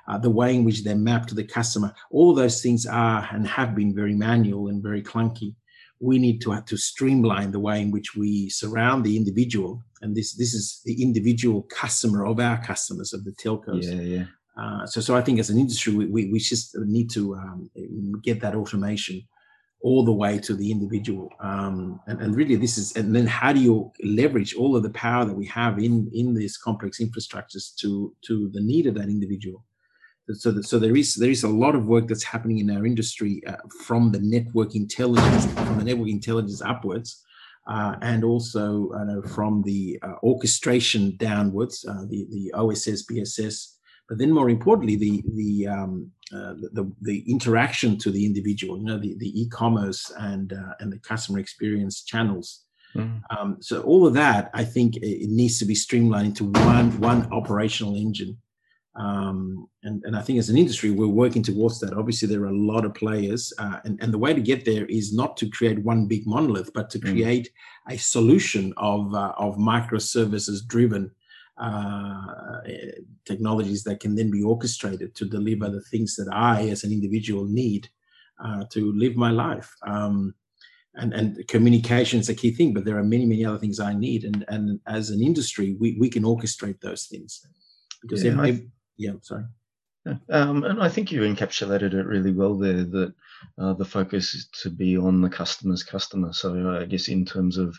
uh, the way in which they're mapped to the customer, all those things are and have been very manual and very clunky. We need to have to streamline the way in which we surround the individual, and this this is the individual customer of our customers of the telcos. Yeah, yeah. Uh, so, so I think as an industry, we, we, we just need to um, get that automation all the way to the individual. Um, and, and, really, this is, and then how do you leverage all of the power that we have in in these complex infrastructures to to the need of that individual? So, that, so there is there is a lot of work that's happening in our industry uh, from the network intelligence, from the network intelligence upwards, uh, and also uh, from the uh, orchestration downwards, uh, the the OSS BSS but then more importantly, the the um, uh, the, the interaction to the individual, you know, the, the e-commerce and uh, and the customer experience channels. Mm. Um, so all of that, I think, it needs to be streamlined into one one operational engine. Um, and, and I think as an industry, we're working towards that. Obviously, there are a lot of players, uh, and, and the way to get there is not to create one big monolith, but to mm. create mm. a solution of, uh, of microservices driven uh, technologies that can then be orchestrated to deliver the things that I, as an individual, need uh, to live my life. Um, and and communication is a key thing but there are many many other things i need and and as an industry we, we can orchestrate those things because yeah, I, yeah sorry um, and I think you encapsulated it really well there. That uh, the focus is to be on the customer's customer. So I guess in terms of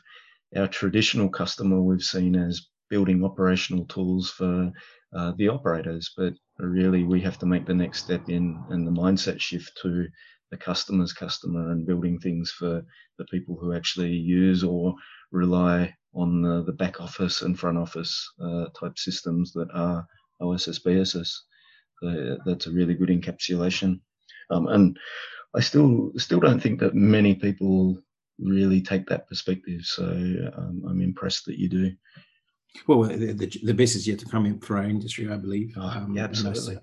our traditional customer, we've seen as building operational tools for uh, the operators, but really we have to make the next step in and the mindset shift to the customer's customer and building things for the people who actually use or rely on the, the back office and front office uh, type systems that are OSS BSS. That's a really good encapsulation. Um, and I still still don't think that many people really take that perspective. So um, I'm impressed that you do. Well, the, the, the, best is yet to come in for our industry, I believe. Oh, um, yeah, absolutely.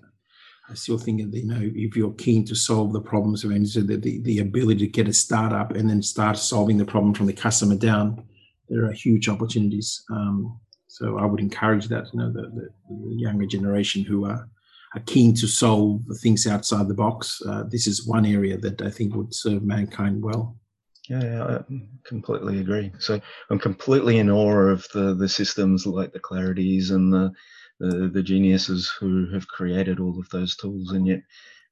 I still think that you know if you're keen to solve the problems of industry, the, the, the ability to get a startup and then start solving the problem from the customer down, there are huge opportunities. Um, so I would encourage that you know the, the, the, younger generation who are are keen to solve things outside the box. Uh, this is one area that I think would serve mankind well. Yeah, yeah, I completely agree. So I'm completely in awe of the the systems like the clarities and the the, the geniuses who have created all of those tools. And yet,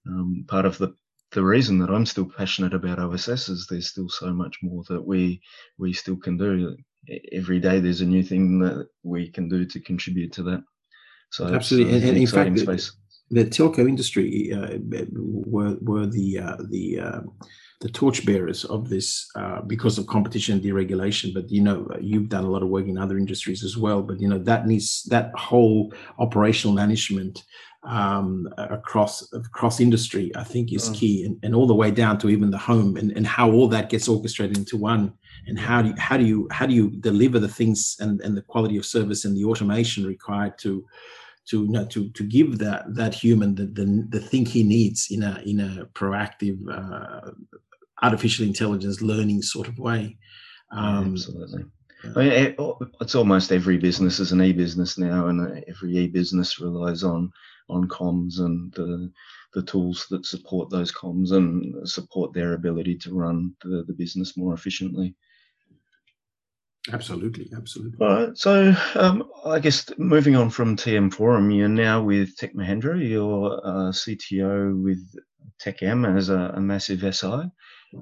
um, part of the the reason that I'm still passionate about OSS is there's still so much more that we we still can do. Every day there's a new thing that we can do to contribute to that. So absolutely, and, and in fact, space. The, the telco industry uh, were were the uh, the uh, the torchbearers of this uh, because of competition and deregulation. But you know, you've done a lot of work in other industries as well. But you know, that needs that whole operational management um, across across industry, I think, is mm. key, and, and all the way down to even the home, and, and how all that gets orchestrated into one. And how do you, how do you how do you deliver the things and, and the quality of service and the automation required to to you know, to to give that that human the, the the thing he needs in a in a proactive uh, artificial intelligence learning sort of way. Um, Absolutely. I mean, it, it's almost every business is an e-business now, and every e-business relies on on comms and the the tools that support those comms and support their ability to run the, the business more efficiently. Absolutely, absolutely. All right. So, um, I guess moving on from TM Forum, you're now with Tech Mahindra. You're uh, CTO with TechM as a, a massive SI.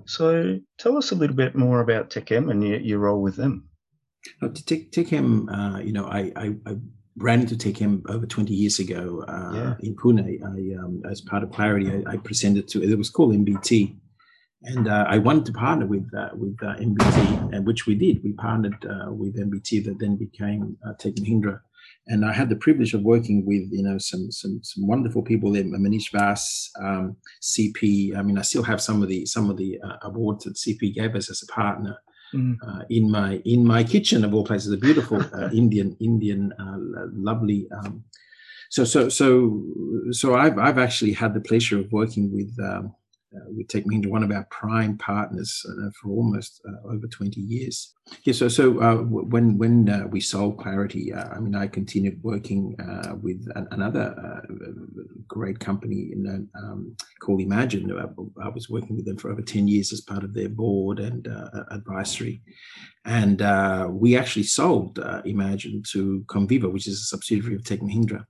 So tell us a little bit more about TechM and your, your role with them. Uh, TechM, uh, you know, I, I, I, ran into TechM over 20 years ago uh, yeah. in Pune. I, um, as part of Clarity, I, I, presented to, it was called MBT. And uh, I wanted to partner with uh, with uh, MBT, and which we did. We partnered with MBT, that then became Tech Mahindra and I had the privilege of working with you know some some, some wonderful people there, Manish Vyas, um, CP. I mean, I still have some of the some of the uh, awards that CP gave us as a partner. Mm. Uh, in my in my kitchen of all places, a beautiful uh, Indian Indian uh, lovely. Um, so so so so I've I've actually had the pleasure of working with um, uh, we Tech Mahindra one of our prime partners uh, for almost uh, over 20 years. Yeah, so so uh, when when uh, we sold Clarity, I mean, I continued working with an, another great company in, um, called Emagine. I was working with them for over 10 years as part of their board and advisory, and we actually sold Emagine to Comviva, which is a subsidiary of Tech Mahindra.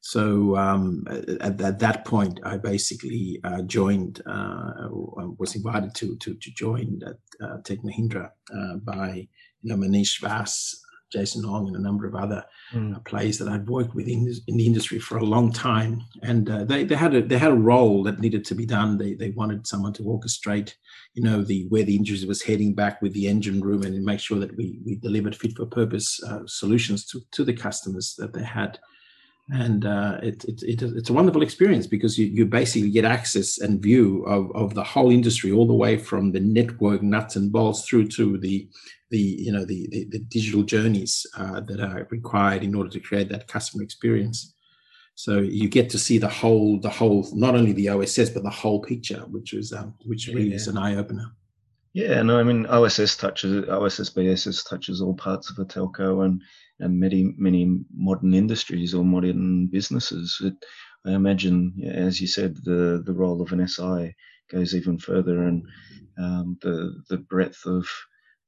So um, at, at, that point, I basically uh, joined, uh, was invited to to, to join uh, Tech Mahindra uh, by you know Manish Vyas, Jason Hong, and a number of other mm. players that I'd worked with in, in the industry for a long time. And uh, they, they had a they had a role that needed to be done. They they wanted someone to orchestrate, you know, the where the industry was heading back with the engine room and make sure that we we delivered fit for purpose uh, solutions to to the customers that they had and uh, it, it, it, it's a wonderful experience because you, you basically get access and view of, of the whole industry all the way from the network nuts and bolts through to the the you know the the, the digital journeys uh, that are required in order to create that customer experience so you get to see the whole the whole not only the oss but the whole picture which is um, which really yeah. is an eye-opener yeah no i mean oss touches oss bss touches all parts of a telco and and many many modern industries or modern businesses. It, I imagine, as you said, the the role of an SI goes even further, and um, the the breadth of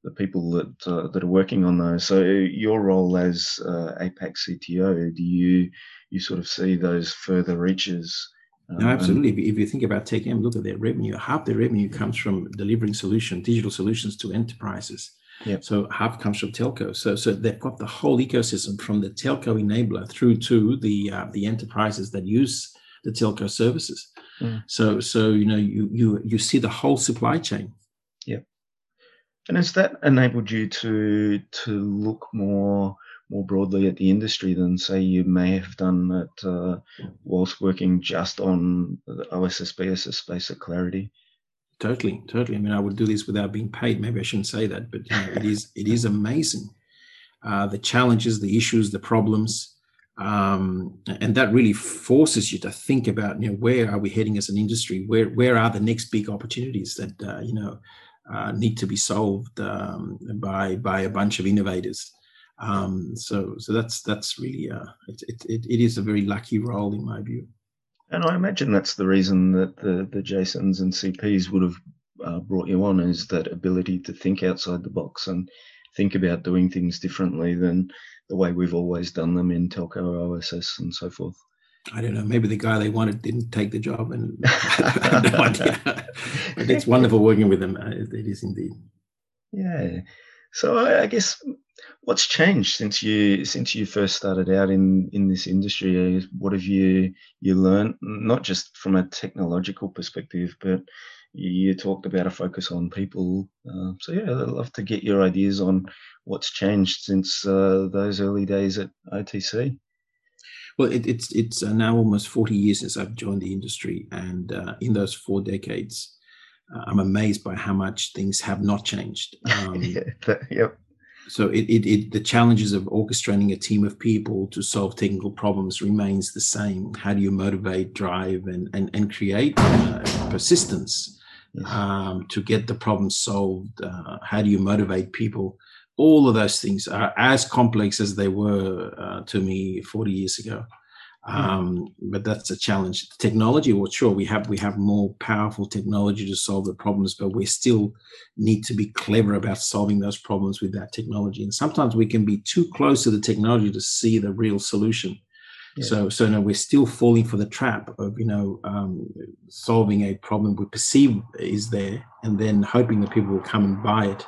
the people that uh, that are working on those. So your role as uh, APAC CTO, do you you sort of see those further reaches? Um, no, absolutely. And- if you think about TechM, look at their revenue. Half their revenue comes from delivering solution, digital solutions to enterprises. Yep. So half comes from telco. So so they've got the whole ecosystem from the telco enabler through to the uh, the enterprises that use the telco services. Mm. So so you know you you you see the whole supply chain. Yeah. And has that enabled you to to look more more broadly at the industry than say you may have done at uh, whilst working just on the OSS BSS space at Clarity? Totally, totally. I mean, I would do this without being paid. Maybe I shouldn't say that, but you know, it is it is amazing. Uh, the challenges, the issues, the problems, um, and that really forces you to think about you know where are we heading as an industry? Where where are the next big opportunities that uh, you know uh, need to be solved um, by by a bunch of innovators? Um, so so that's that's really uh, it, it, it is a very lucky role in my view. And I imagine that's the reason that the, the Jasons and CPs would have uh, brought you on is that ability to think outside the box and think about doing things differently than the way we've always done them in telco OSS and so forth. I don't know. Maybe the guy they wanted didn't take the job, and no idea. but it's wonderful working with them. Uh, it is indeed. Yeah. So I guess what's changed since you since you first started out in in this industry? What have you you learned not just from a technological perspective, but you talked about a focus on people. Uh, so yeah, I'd love to get your ideas on what's changed since uh, those early days at OTC. Well, it, it's it's uh, now almost forty years since I've joined the industry, and uh, in those four decades, uh, I'm amazed by how much things have not changed. Um, yeah, yep. So it, it, it, the challenges of orchestrating a team of people to solve technical problems remains the same. How do you motivate, drive, and and, and create uh, persistence um, to get the problem solved? Uh, how do you motivate people? All of those things are as complex as they were uh, to me 40 years ago. Hmm. Um, but that's a challenge. Technology, well, sure, we have we have more powerful technology to solve the problems, but we still need to be clever about solving those problems with that technology. And sometimes we can be too close to the technology to see the real solution. Yeah. So, so no, we're still falling for the trap of you know um, solving a problem we perceive is there, and then hoping that people will come and buy it.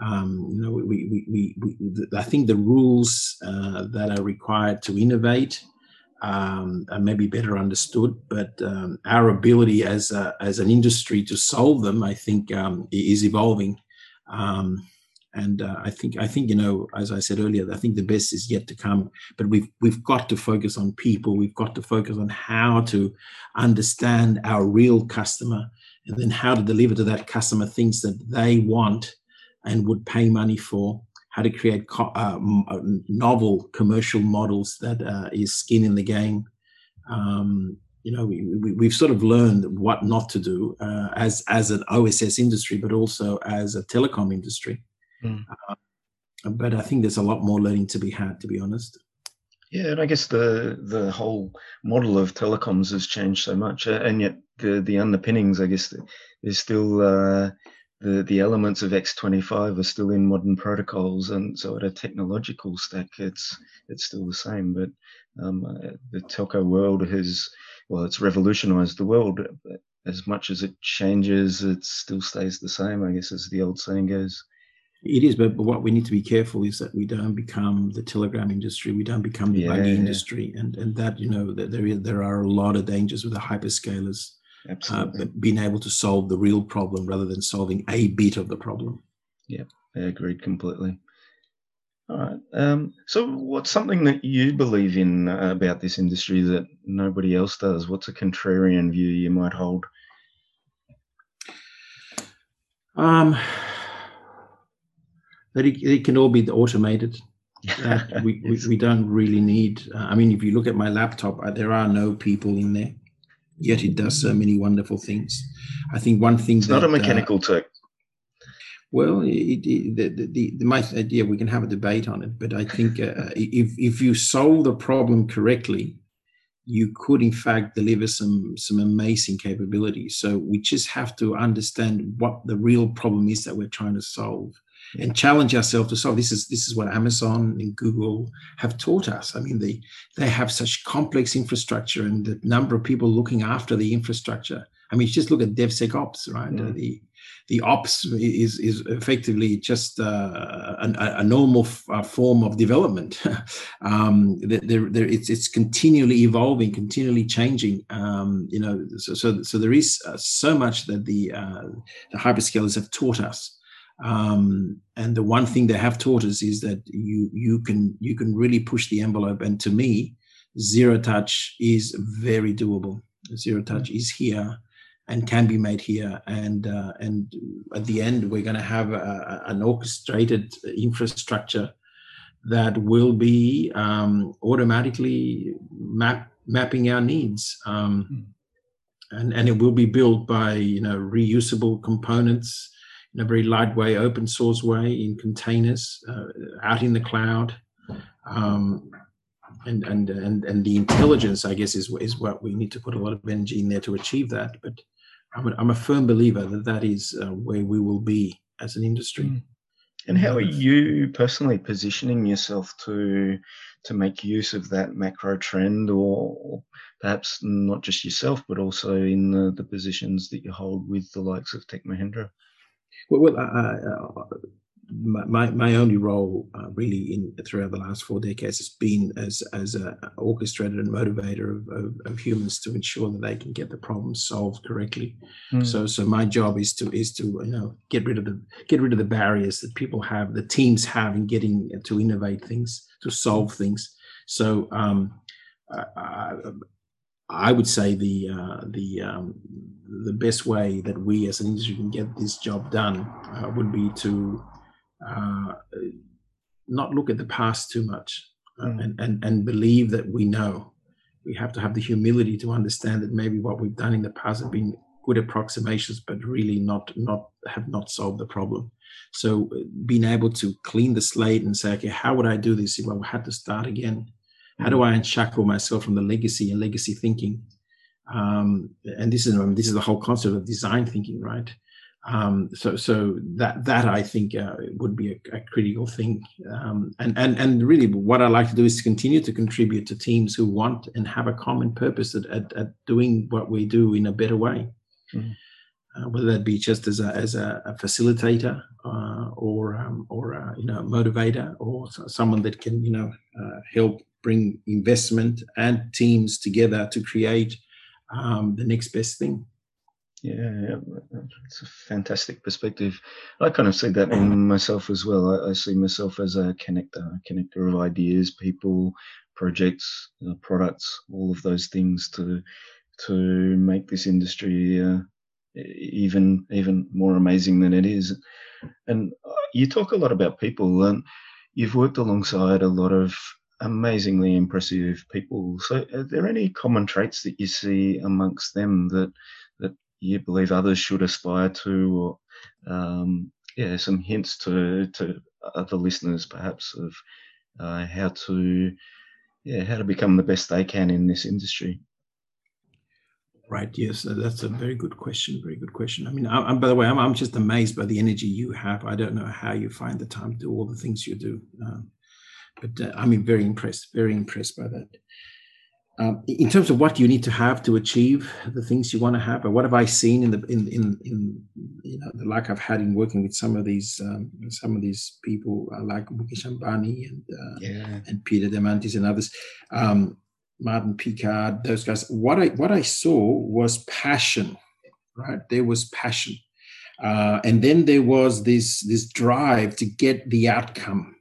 Um, you know, we, we, we, we, I think the rules uh, that are required to innovate um, and maybe better understood. But um, our ability as a, as an industry to solve them, I think, um, is evolving. Um, and uh, I think I think you know, as I said earlier, I think the best is yet to come. But we've we've got to focus on people. We've got to focus on how to understand our real customer, and then how to deliver to that customer things that they want and would pay money for how to create co- uh, uh, novel commercial models that uh, is skin in the game. Um, you know, we, we, have sort of learned what not to do uh, as as an OSS industry, but also as a telecom industry. Mm. but I think there's a lot more learning to be had, to be honest. Yeah, and I guess the the whole model of telecoms has changed so much, and yet the the underpinnings, I guess, is still uh, the the elements of X25 are still in modern protocols, and so at a technological stack, it's it's still the same. But um, uh, the telco world has well, it's revolutionized the world. As much as it changes, it still stays the same. I guess, as the old saying goes. It is, but, but what we need to be careful is that we don't become the telegram industry. We don't become the yeah, buggy industry, and and that you know that there is, there are a lot of dangers with the hyperscalers Absolutely. Uh, being able to solve the real problem rather than solving a bit of the problem. Yeah, I agreed completely. All right. Um, so, what's something that you believe in uh, about this industry that nobody else does? What's a contrarian view you might hold? Um, that it, it can all be automated. We, we, we, don't really need. Uh, I mean, if you look at my laptop, uh, there are no people in there yet it does so many wonderful things. I think one thing it's that, not a uh, mechanical uh, Well, it, it, the, the, the, my idea we can have a debate on it, but I think uh, if if you solve the problem correctly, you could in fact deliver some some amazing capabilities. So we just have to understand what the real problem is that we're trying to solve and challenge ourselves to solve this is this is what amazon and google have taught us i mean they they have such complex infrastructure and the number of people looking after the infrastructure i mean just look at devsecops right uh, the the ops is is effectively just uh, a, a, normal f- uh, form of development. um, there, there, it's it's continually evolving, continually changing. Um, you know, so, so, so there is uh, so much that the uh, the hyperscalers have taught us. Um, and the one thing they have taught us is that you you can you can really push the envelope. And to me, zero touch is very doable. Zero touch mm. is here and can be made here. And uh, and at the end, we're going to have a, an orchestrated infrastructure that will be um, automatically map, mapping our needs. Um, mm. And, and it will be built by you know reusable components in a very lightweight open source way in containers uh, out in the cloud um, and and and and the intelligence i guess is is what we need to put a lot of energy in there to achieve that but I'm a, I'm a firm believer that that is uh, where we will be as an industry. Mm. And how are you personally positioning yourself to to make use of that macro trend, or perhaps not just yourself, but also in the, the positions that you hold with the likes of Tech Mahindra? Well, well uh, my, my only role uh, really in throughout the last four decades has been as as a orchestrator and motivator of, of, of, humans to ensure that they can get the problems solved correctly. Mm. So so my job is to is to you know get rid of the get rid of the barriers that people have, the teams have in getting to innovate things, to solve things. So um, I, I would say the uh, the um, the best way that we as an industry can get this job done uh, would be to uh, not look at the past too much uh, mm. and, and, and believe that we know. We have to have the humility to understand that maybe what we've done in the past have been good approximations, but really not not have not solved the problem. So uh, being able to clean the slate and say, okay, how would I do this if I had to start again? How do mm. I unshackle myself from the legacy and legacy thinking? Um, and this is this is the whole concept of design thinking, right? Um, so, so that that I think uh, would be a, a critical thing, um, and and and really, what I like to do is to continue to contribute to teams who want and have a common purpose at, at, at doing what we do in a better way. Mm-hmm. Uh, whether that be just as a as a, a facilitator uh, or um, or a, you know motivator or someone that can you know uh, help bring investment and teams together to create um, the next best thing. Yeah, it's a fantastic perspective. I kind of see that in myself as well. I, I see myself as a connector, a connector of ideas, people, projects, uh, products, all of those things to to make this industry uh, even even more amazing than it is. And uh, you talk a lot about people, and you've worked alongside a lot of amazingly impressive people. So, are there any common traits that you see amongst them that that you believe others should aspire to, or um, yeah, some hints to to other listeners perhaps of uh, how to yeah how to become the best they can in this industry. Right. Yes, that's a very good question. Very good question. I mean, I'm, by the way, I'm, I'm just amazed by the energy you have. I don't know how you find the time to do all the things you do, um, but uh, I'm very impressed. Very impressed by that um, in terms of what you need to have to achieve the things you want to have, or what have I seen in the in in, in you know the like I've had in working with some of these um, some of these people uh, like Mukesh Ambani and uh, yeah. and Peter Diamandis and others, um, Martin Picard, those guys. What I what I saw was passion, right? There was passion, uh, and then there was this this drive to get the outcome.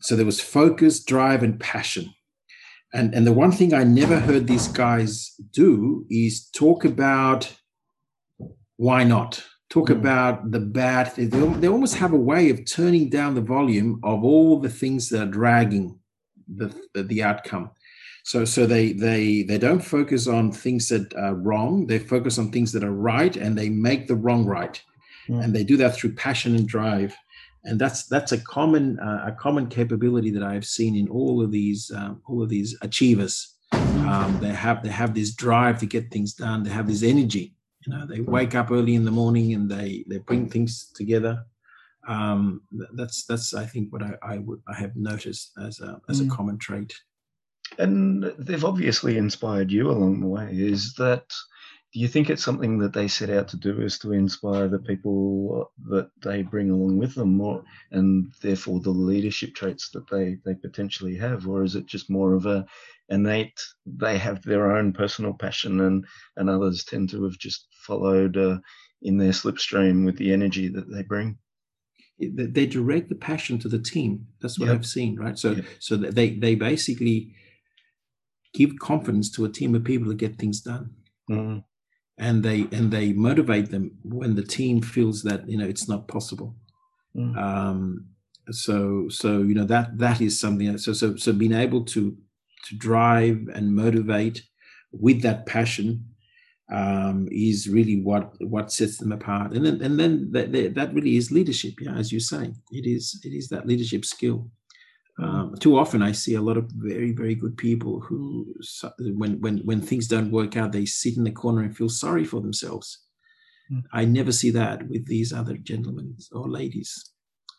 So there was focus, drive, and passion and and the one thing I never heard these guys do is talk about why not. Talk mm. about the bad. They, they almost have a way of turning down the volume of all the things that are dragging the the outcome. So so they they they don't focus on things that are wrong. They focus on things that are right, and they make the wrong right. Mm. And they do that through passion and drive and that's that's a common uh, a common capability that I've seen in all of these um, all of these achievers. Um, they have they have this drive to get things done. They have this energy. You know, they wake up early in the morning and they they bring things together. Um, that's that's I think what I, I would I have noticed as a as a mm. common trait. And they've obviously inspired you along the way. Is that do you think it's something that they set out to do is to inspire the people that they bring along with them more and therefore the leadership traits that they they potentially have? Or is it just more of a innate they have their own personal passion and and others tend to have just followed uh, in their slipstream with the energy that they bring? They direct the passion to the team. That's what yep. i've seen right? So yep. so they they basically give confidence to a team of people to get things done. Mm and they and they motivate them when the team feels that you know it's not possible. Mm. um, so so you know that that is something so so so being able to to drive and motivate with that passion um, is really what what sets them apart. And then and then that, that really is leadership. Yeah as you say it is it is that leadership skill um, too often, I see a lot of very, very good people who, when when when things don't work out, they sit in the corner and feel sorry for themselves. Mm. I never see that with these other gentlemen or ladies.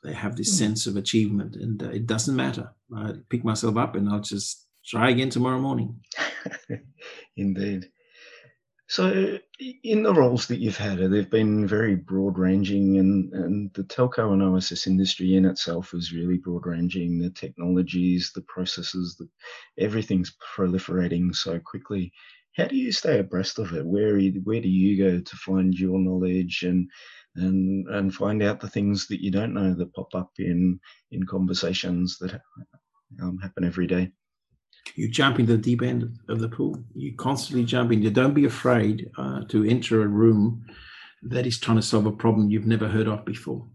They have this mm. sense of achievement, and uh, it doesn't matter. I pick myself up and I'll just try again tomorrow morning. Indeed. So, in the roles that you've had, they've been very broad ranging, and, and the telco and OSS industry in itself is really broad ranging. The technologies, the processes, the, everything's proliferating so quickly. How do you stay abreast of it? Where where do you go to find your knowledge and and and find out the things that you don't know that pop up in in conversations that um, happen every day? You jump into the deep end of the pool. You constantly jump in. You don't be afraid uh, to enter a room that is trying to solve a problem you've never heard of before.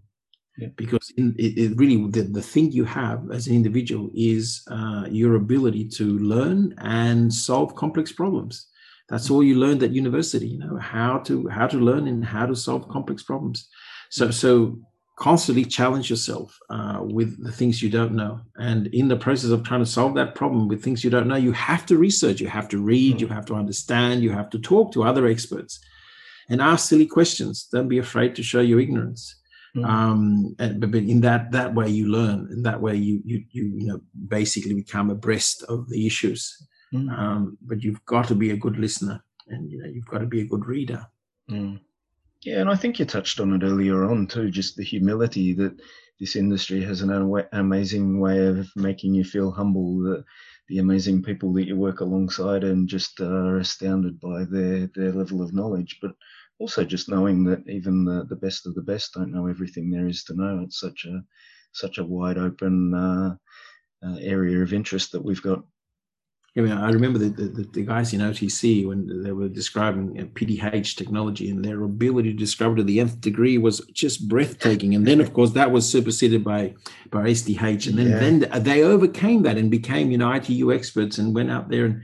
Yeah. Because in, it, it, really, the, the thing you have as an individual is uh, your ability to learn and solve complex problems. That's all you learned at university. You know how to how to learn and how to solve complex problems. So so constantly challenge yourself uh, with the things you don't know. And in the process of trying to solve that problem with things you don't know, you have to research, you have to read, you mm. have to understand, you have to talk to other experts and ask silly questions. Don't be afraid to show your ignorance. Mm. Um, and, but, but in that that way you learn, in that way you you you you know basically become abreast of the issues. Mm. Um, but you've got to be a good listener, and you know you've got to be a good reader. Mm. Yeah, and I think you touched on it earlier on too, just the humility that this industry has an amazing way of making you feel humble. The, the amazing people that you work alongside and just uh, are astounded by their, their level of knowledge, but also just knowing that even the, the best of the best don't know everything there is to know. It's such a such a wide open uh, uh, area of interest that we've got. I mean, I remember the, the, the, guys in OTC when they were describing PDH technology and their ability to describe it to the nth degree was just breathtaking. And then, of course, that was superseded by by SDH. And then, yeah. then they overcame that and became, you know, ITU experts and went out there and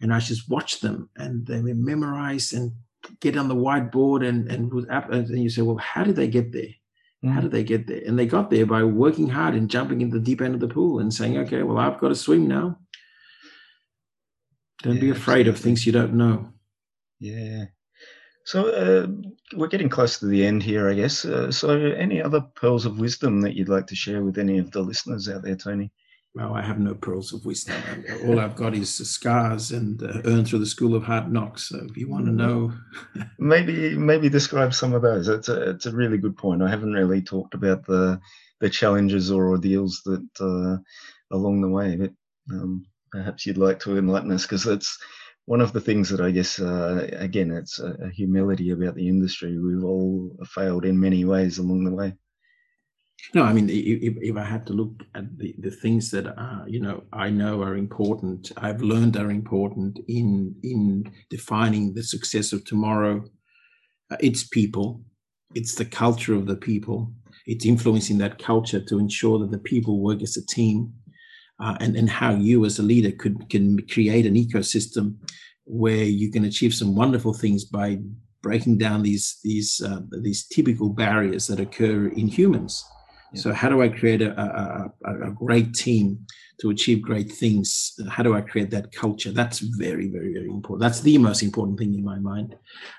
and I just watched them and they were memorized and get on the whiteboard and and, and you say, well, how did they get there? How did mm. they get there? And they got there by working hard and jumping in the deep end of the pool and saying, okay, well, I've got to swim now don't yeah, be afraid absolutely. of things you don't know. Yeah. So uh, we're getting close to the end here, I guess. Uh, so, any other pearls of wisdom that you'd like to share with any of the listeners out there, Tony? Well, I have no pearls of wisdom. All I've got is scars and uh, earned through the school of hard knocks. So, if you want to know, maybe maybe describe some of those. It's a it's a really good point. I haven't really talked about the the challenges or ordeals that uh, along the way, but um, perhaps you'd like to enlighten us because it's one of the things that I guess, uh, again, it's a, a, humility about the industry. We've all failed in many ways along the way. No, I mean, if, if I had to look at the, the things that are, you know, I know are important, I've learned are important in in defining the success of tomorrow. Uh, it's people, it's the culture of the people, it's influencing that culture to ensure that the people work as a team uh, and, and how you as a leader could can create an ecosystem where you can achieve some wonderful things by breaking down these these uh, these typical barriers that occur in humans. So how do I create a, a, a, great team to achieve great things? How do I create that culture? That's very, very, very important. That's the most important thing in my mind.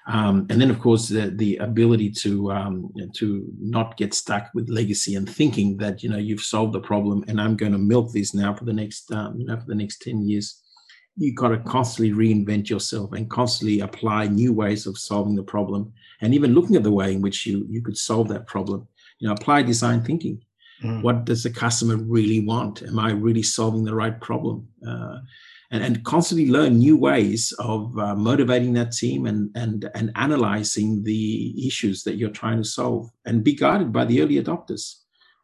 Um, and then, of course, the, the ability to um, to not get stuck with legacy and thinking that you know you've solved the problem and I'm going to milk this now for the next um, you know for the next ten years. You've got to constantly reinvent yourself and constantly apply new ways of solving the problem, and even looking at the way in which you you could solve that problem you know apply design thinking mm. what does the customer really want am i really solving the right problem uh, and, and constantly learn new ways of uh, motivating that team and and and analyzing the issues that you're trying to solve and be guided by the early adopters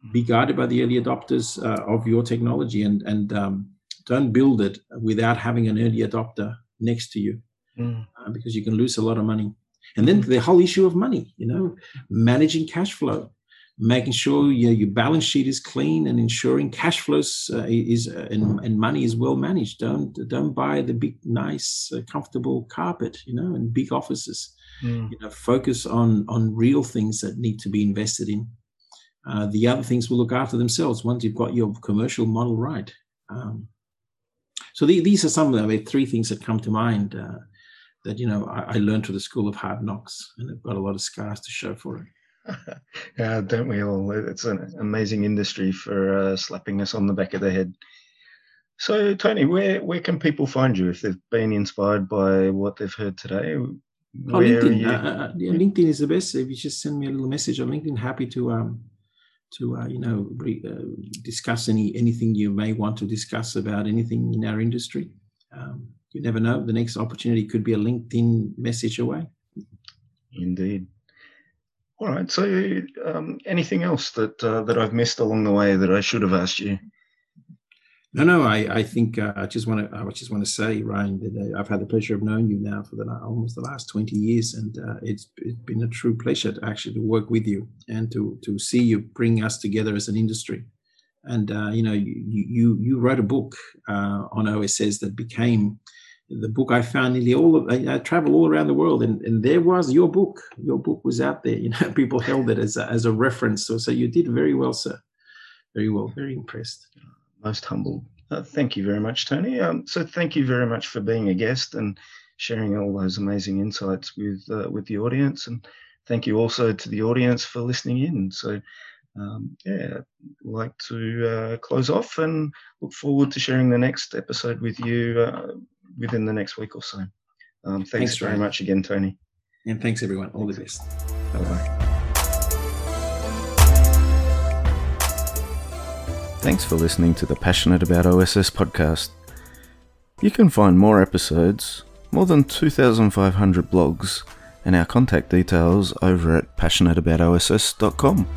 mm. be guided by the early adopters uh, of your technology and and um, don't build it without having an early adopter next to you mm. Uh, because you can lose a lot of money and then the whole issue of money you know managing cash flow making sure you know, your balance sheet is clean and ensuring cash flows uh, is uh, and, and, money is well managed. Don't don't buy the big, nice, uh, comfortable carpet, you know, and big offices. Mm. You know, focus on on real things that need to be invested in. Uh, the other things will look after themselves once you've got your commercial model right. Um, so the, these are some of the three things that come to mind uh, that you know I, I learned through the school of hard knocks, and I've got a lot of scars to show for it. yeah, don't we all? It's an amazing industry for uh, slapping us on the back of the head. So, Tony, where where can people find you if they've been inspired by what they've heard today? Oh, LinkedIn. Uh, uh, yeah, LinkedIn is the best. If you just send me a little message on LinkedIn, happy to um to uh, you know re, uh, discuss any anything you may want to discuss about anything in our industry. Um, you never know; the next opportunity could be a LinkedIn message away. Indeed. All right. So, um, anything else that uh, that I've missed along the way that I should have asked you? No, no. I, I think uh, I just want to I just want to say, Ryan, that uh, I've had the pleasure of knowing you now for the almost the last twenty years, and uh, it's it's been a true pleasure to actually to work with you and to to see you bring us together as an industry. And uh, you know, you you you wrote a book uh, on OSS that became the book I found nearly all of, I, I travel all around the world and, and there was your book. Your book was out there. You know, people held it as a, as a reference. So, so you did very well, sir. Very well. Very impressed. Most humble. Uh, thank you very much, Tony. Um, so thank you very much for being a guest and sharing all those amazing insights with uh, with the audience. And thank you also to the audience for listening in. So um, yeah, I'd like to uh, close off and look forward to sharing the next episode with you uh, within the next week or so. Um, thanks, thanks, very much again, Tony. And thanks, everyone. All the best. Bye bye. Thanks for listening to the Passionate About OSS podcast. You can find more episodes, more than 2,500 blogs, and our contact details over at passionateaboutoss.com.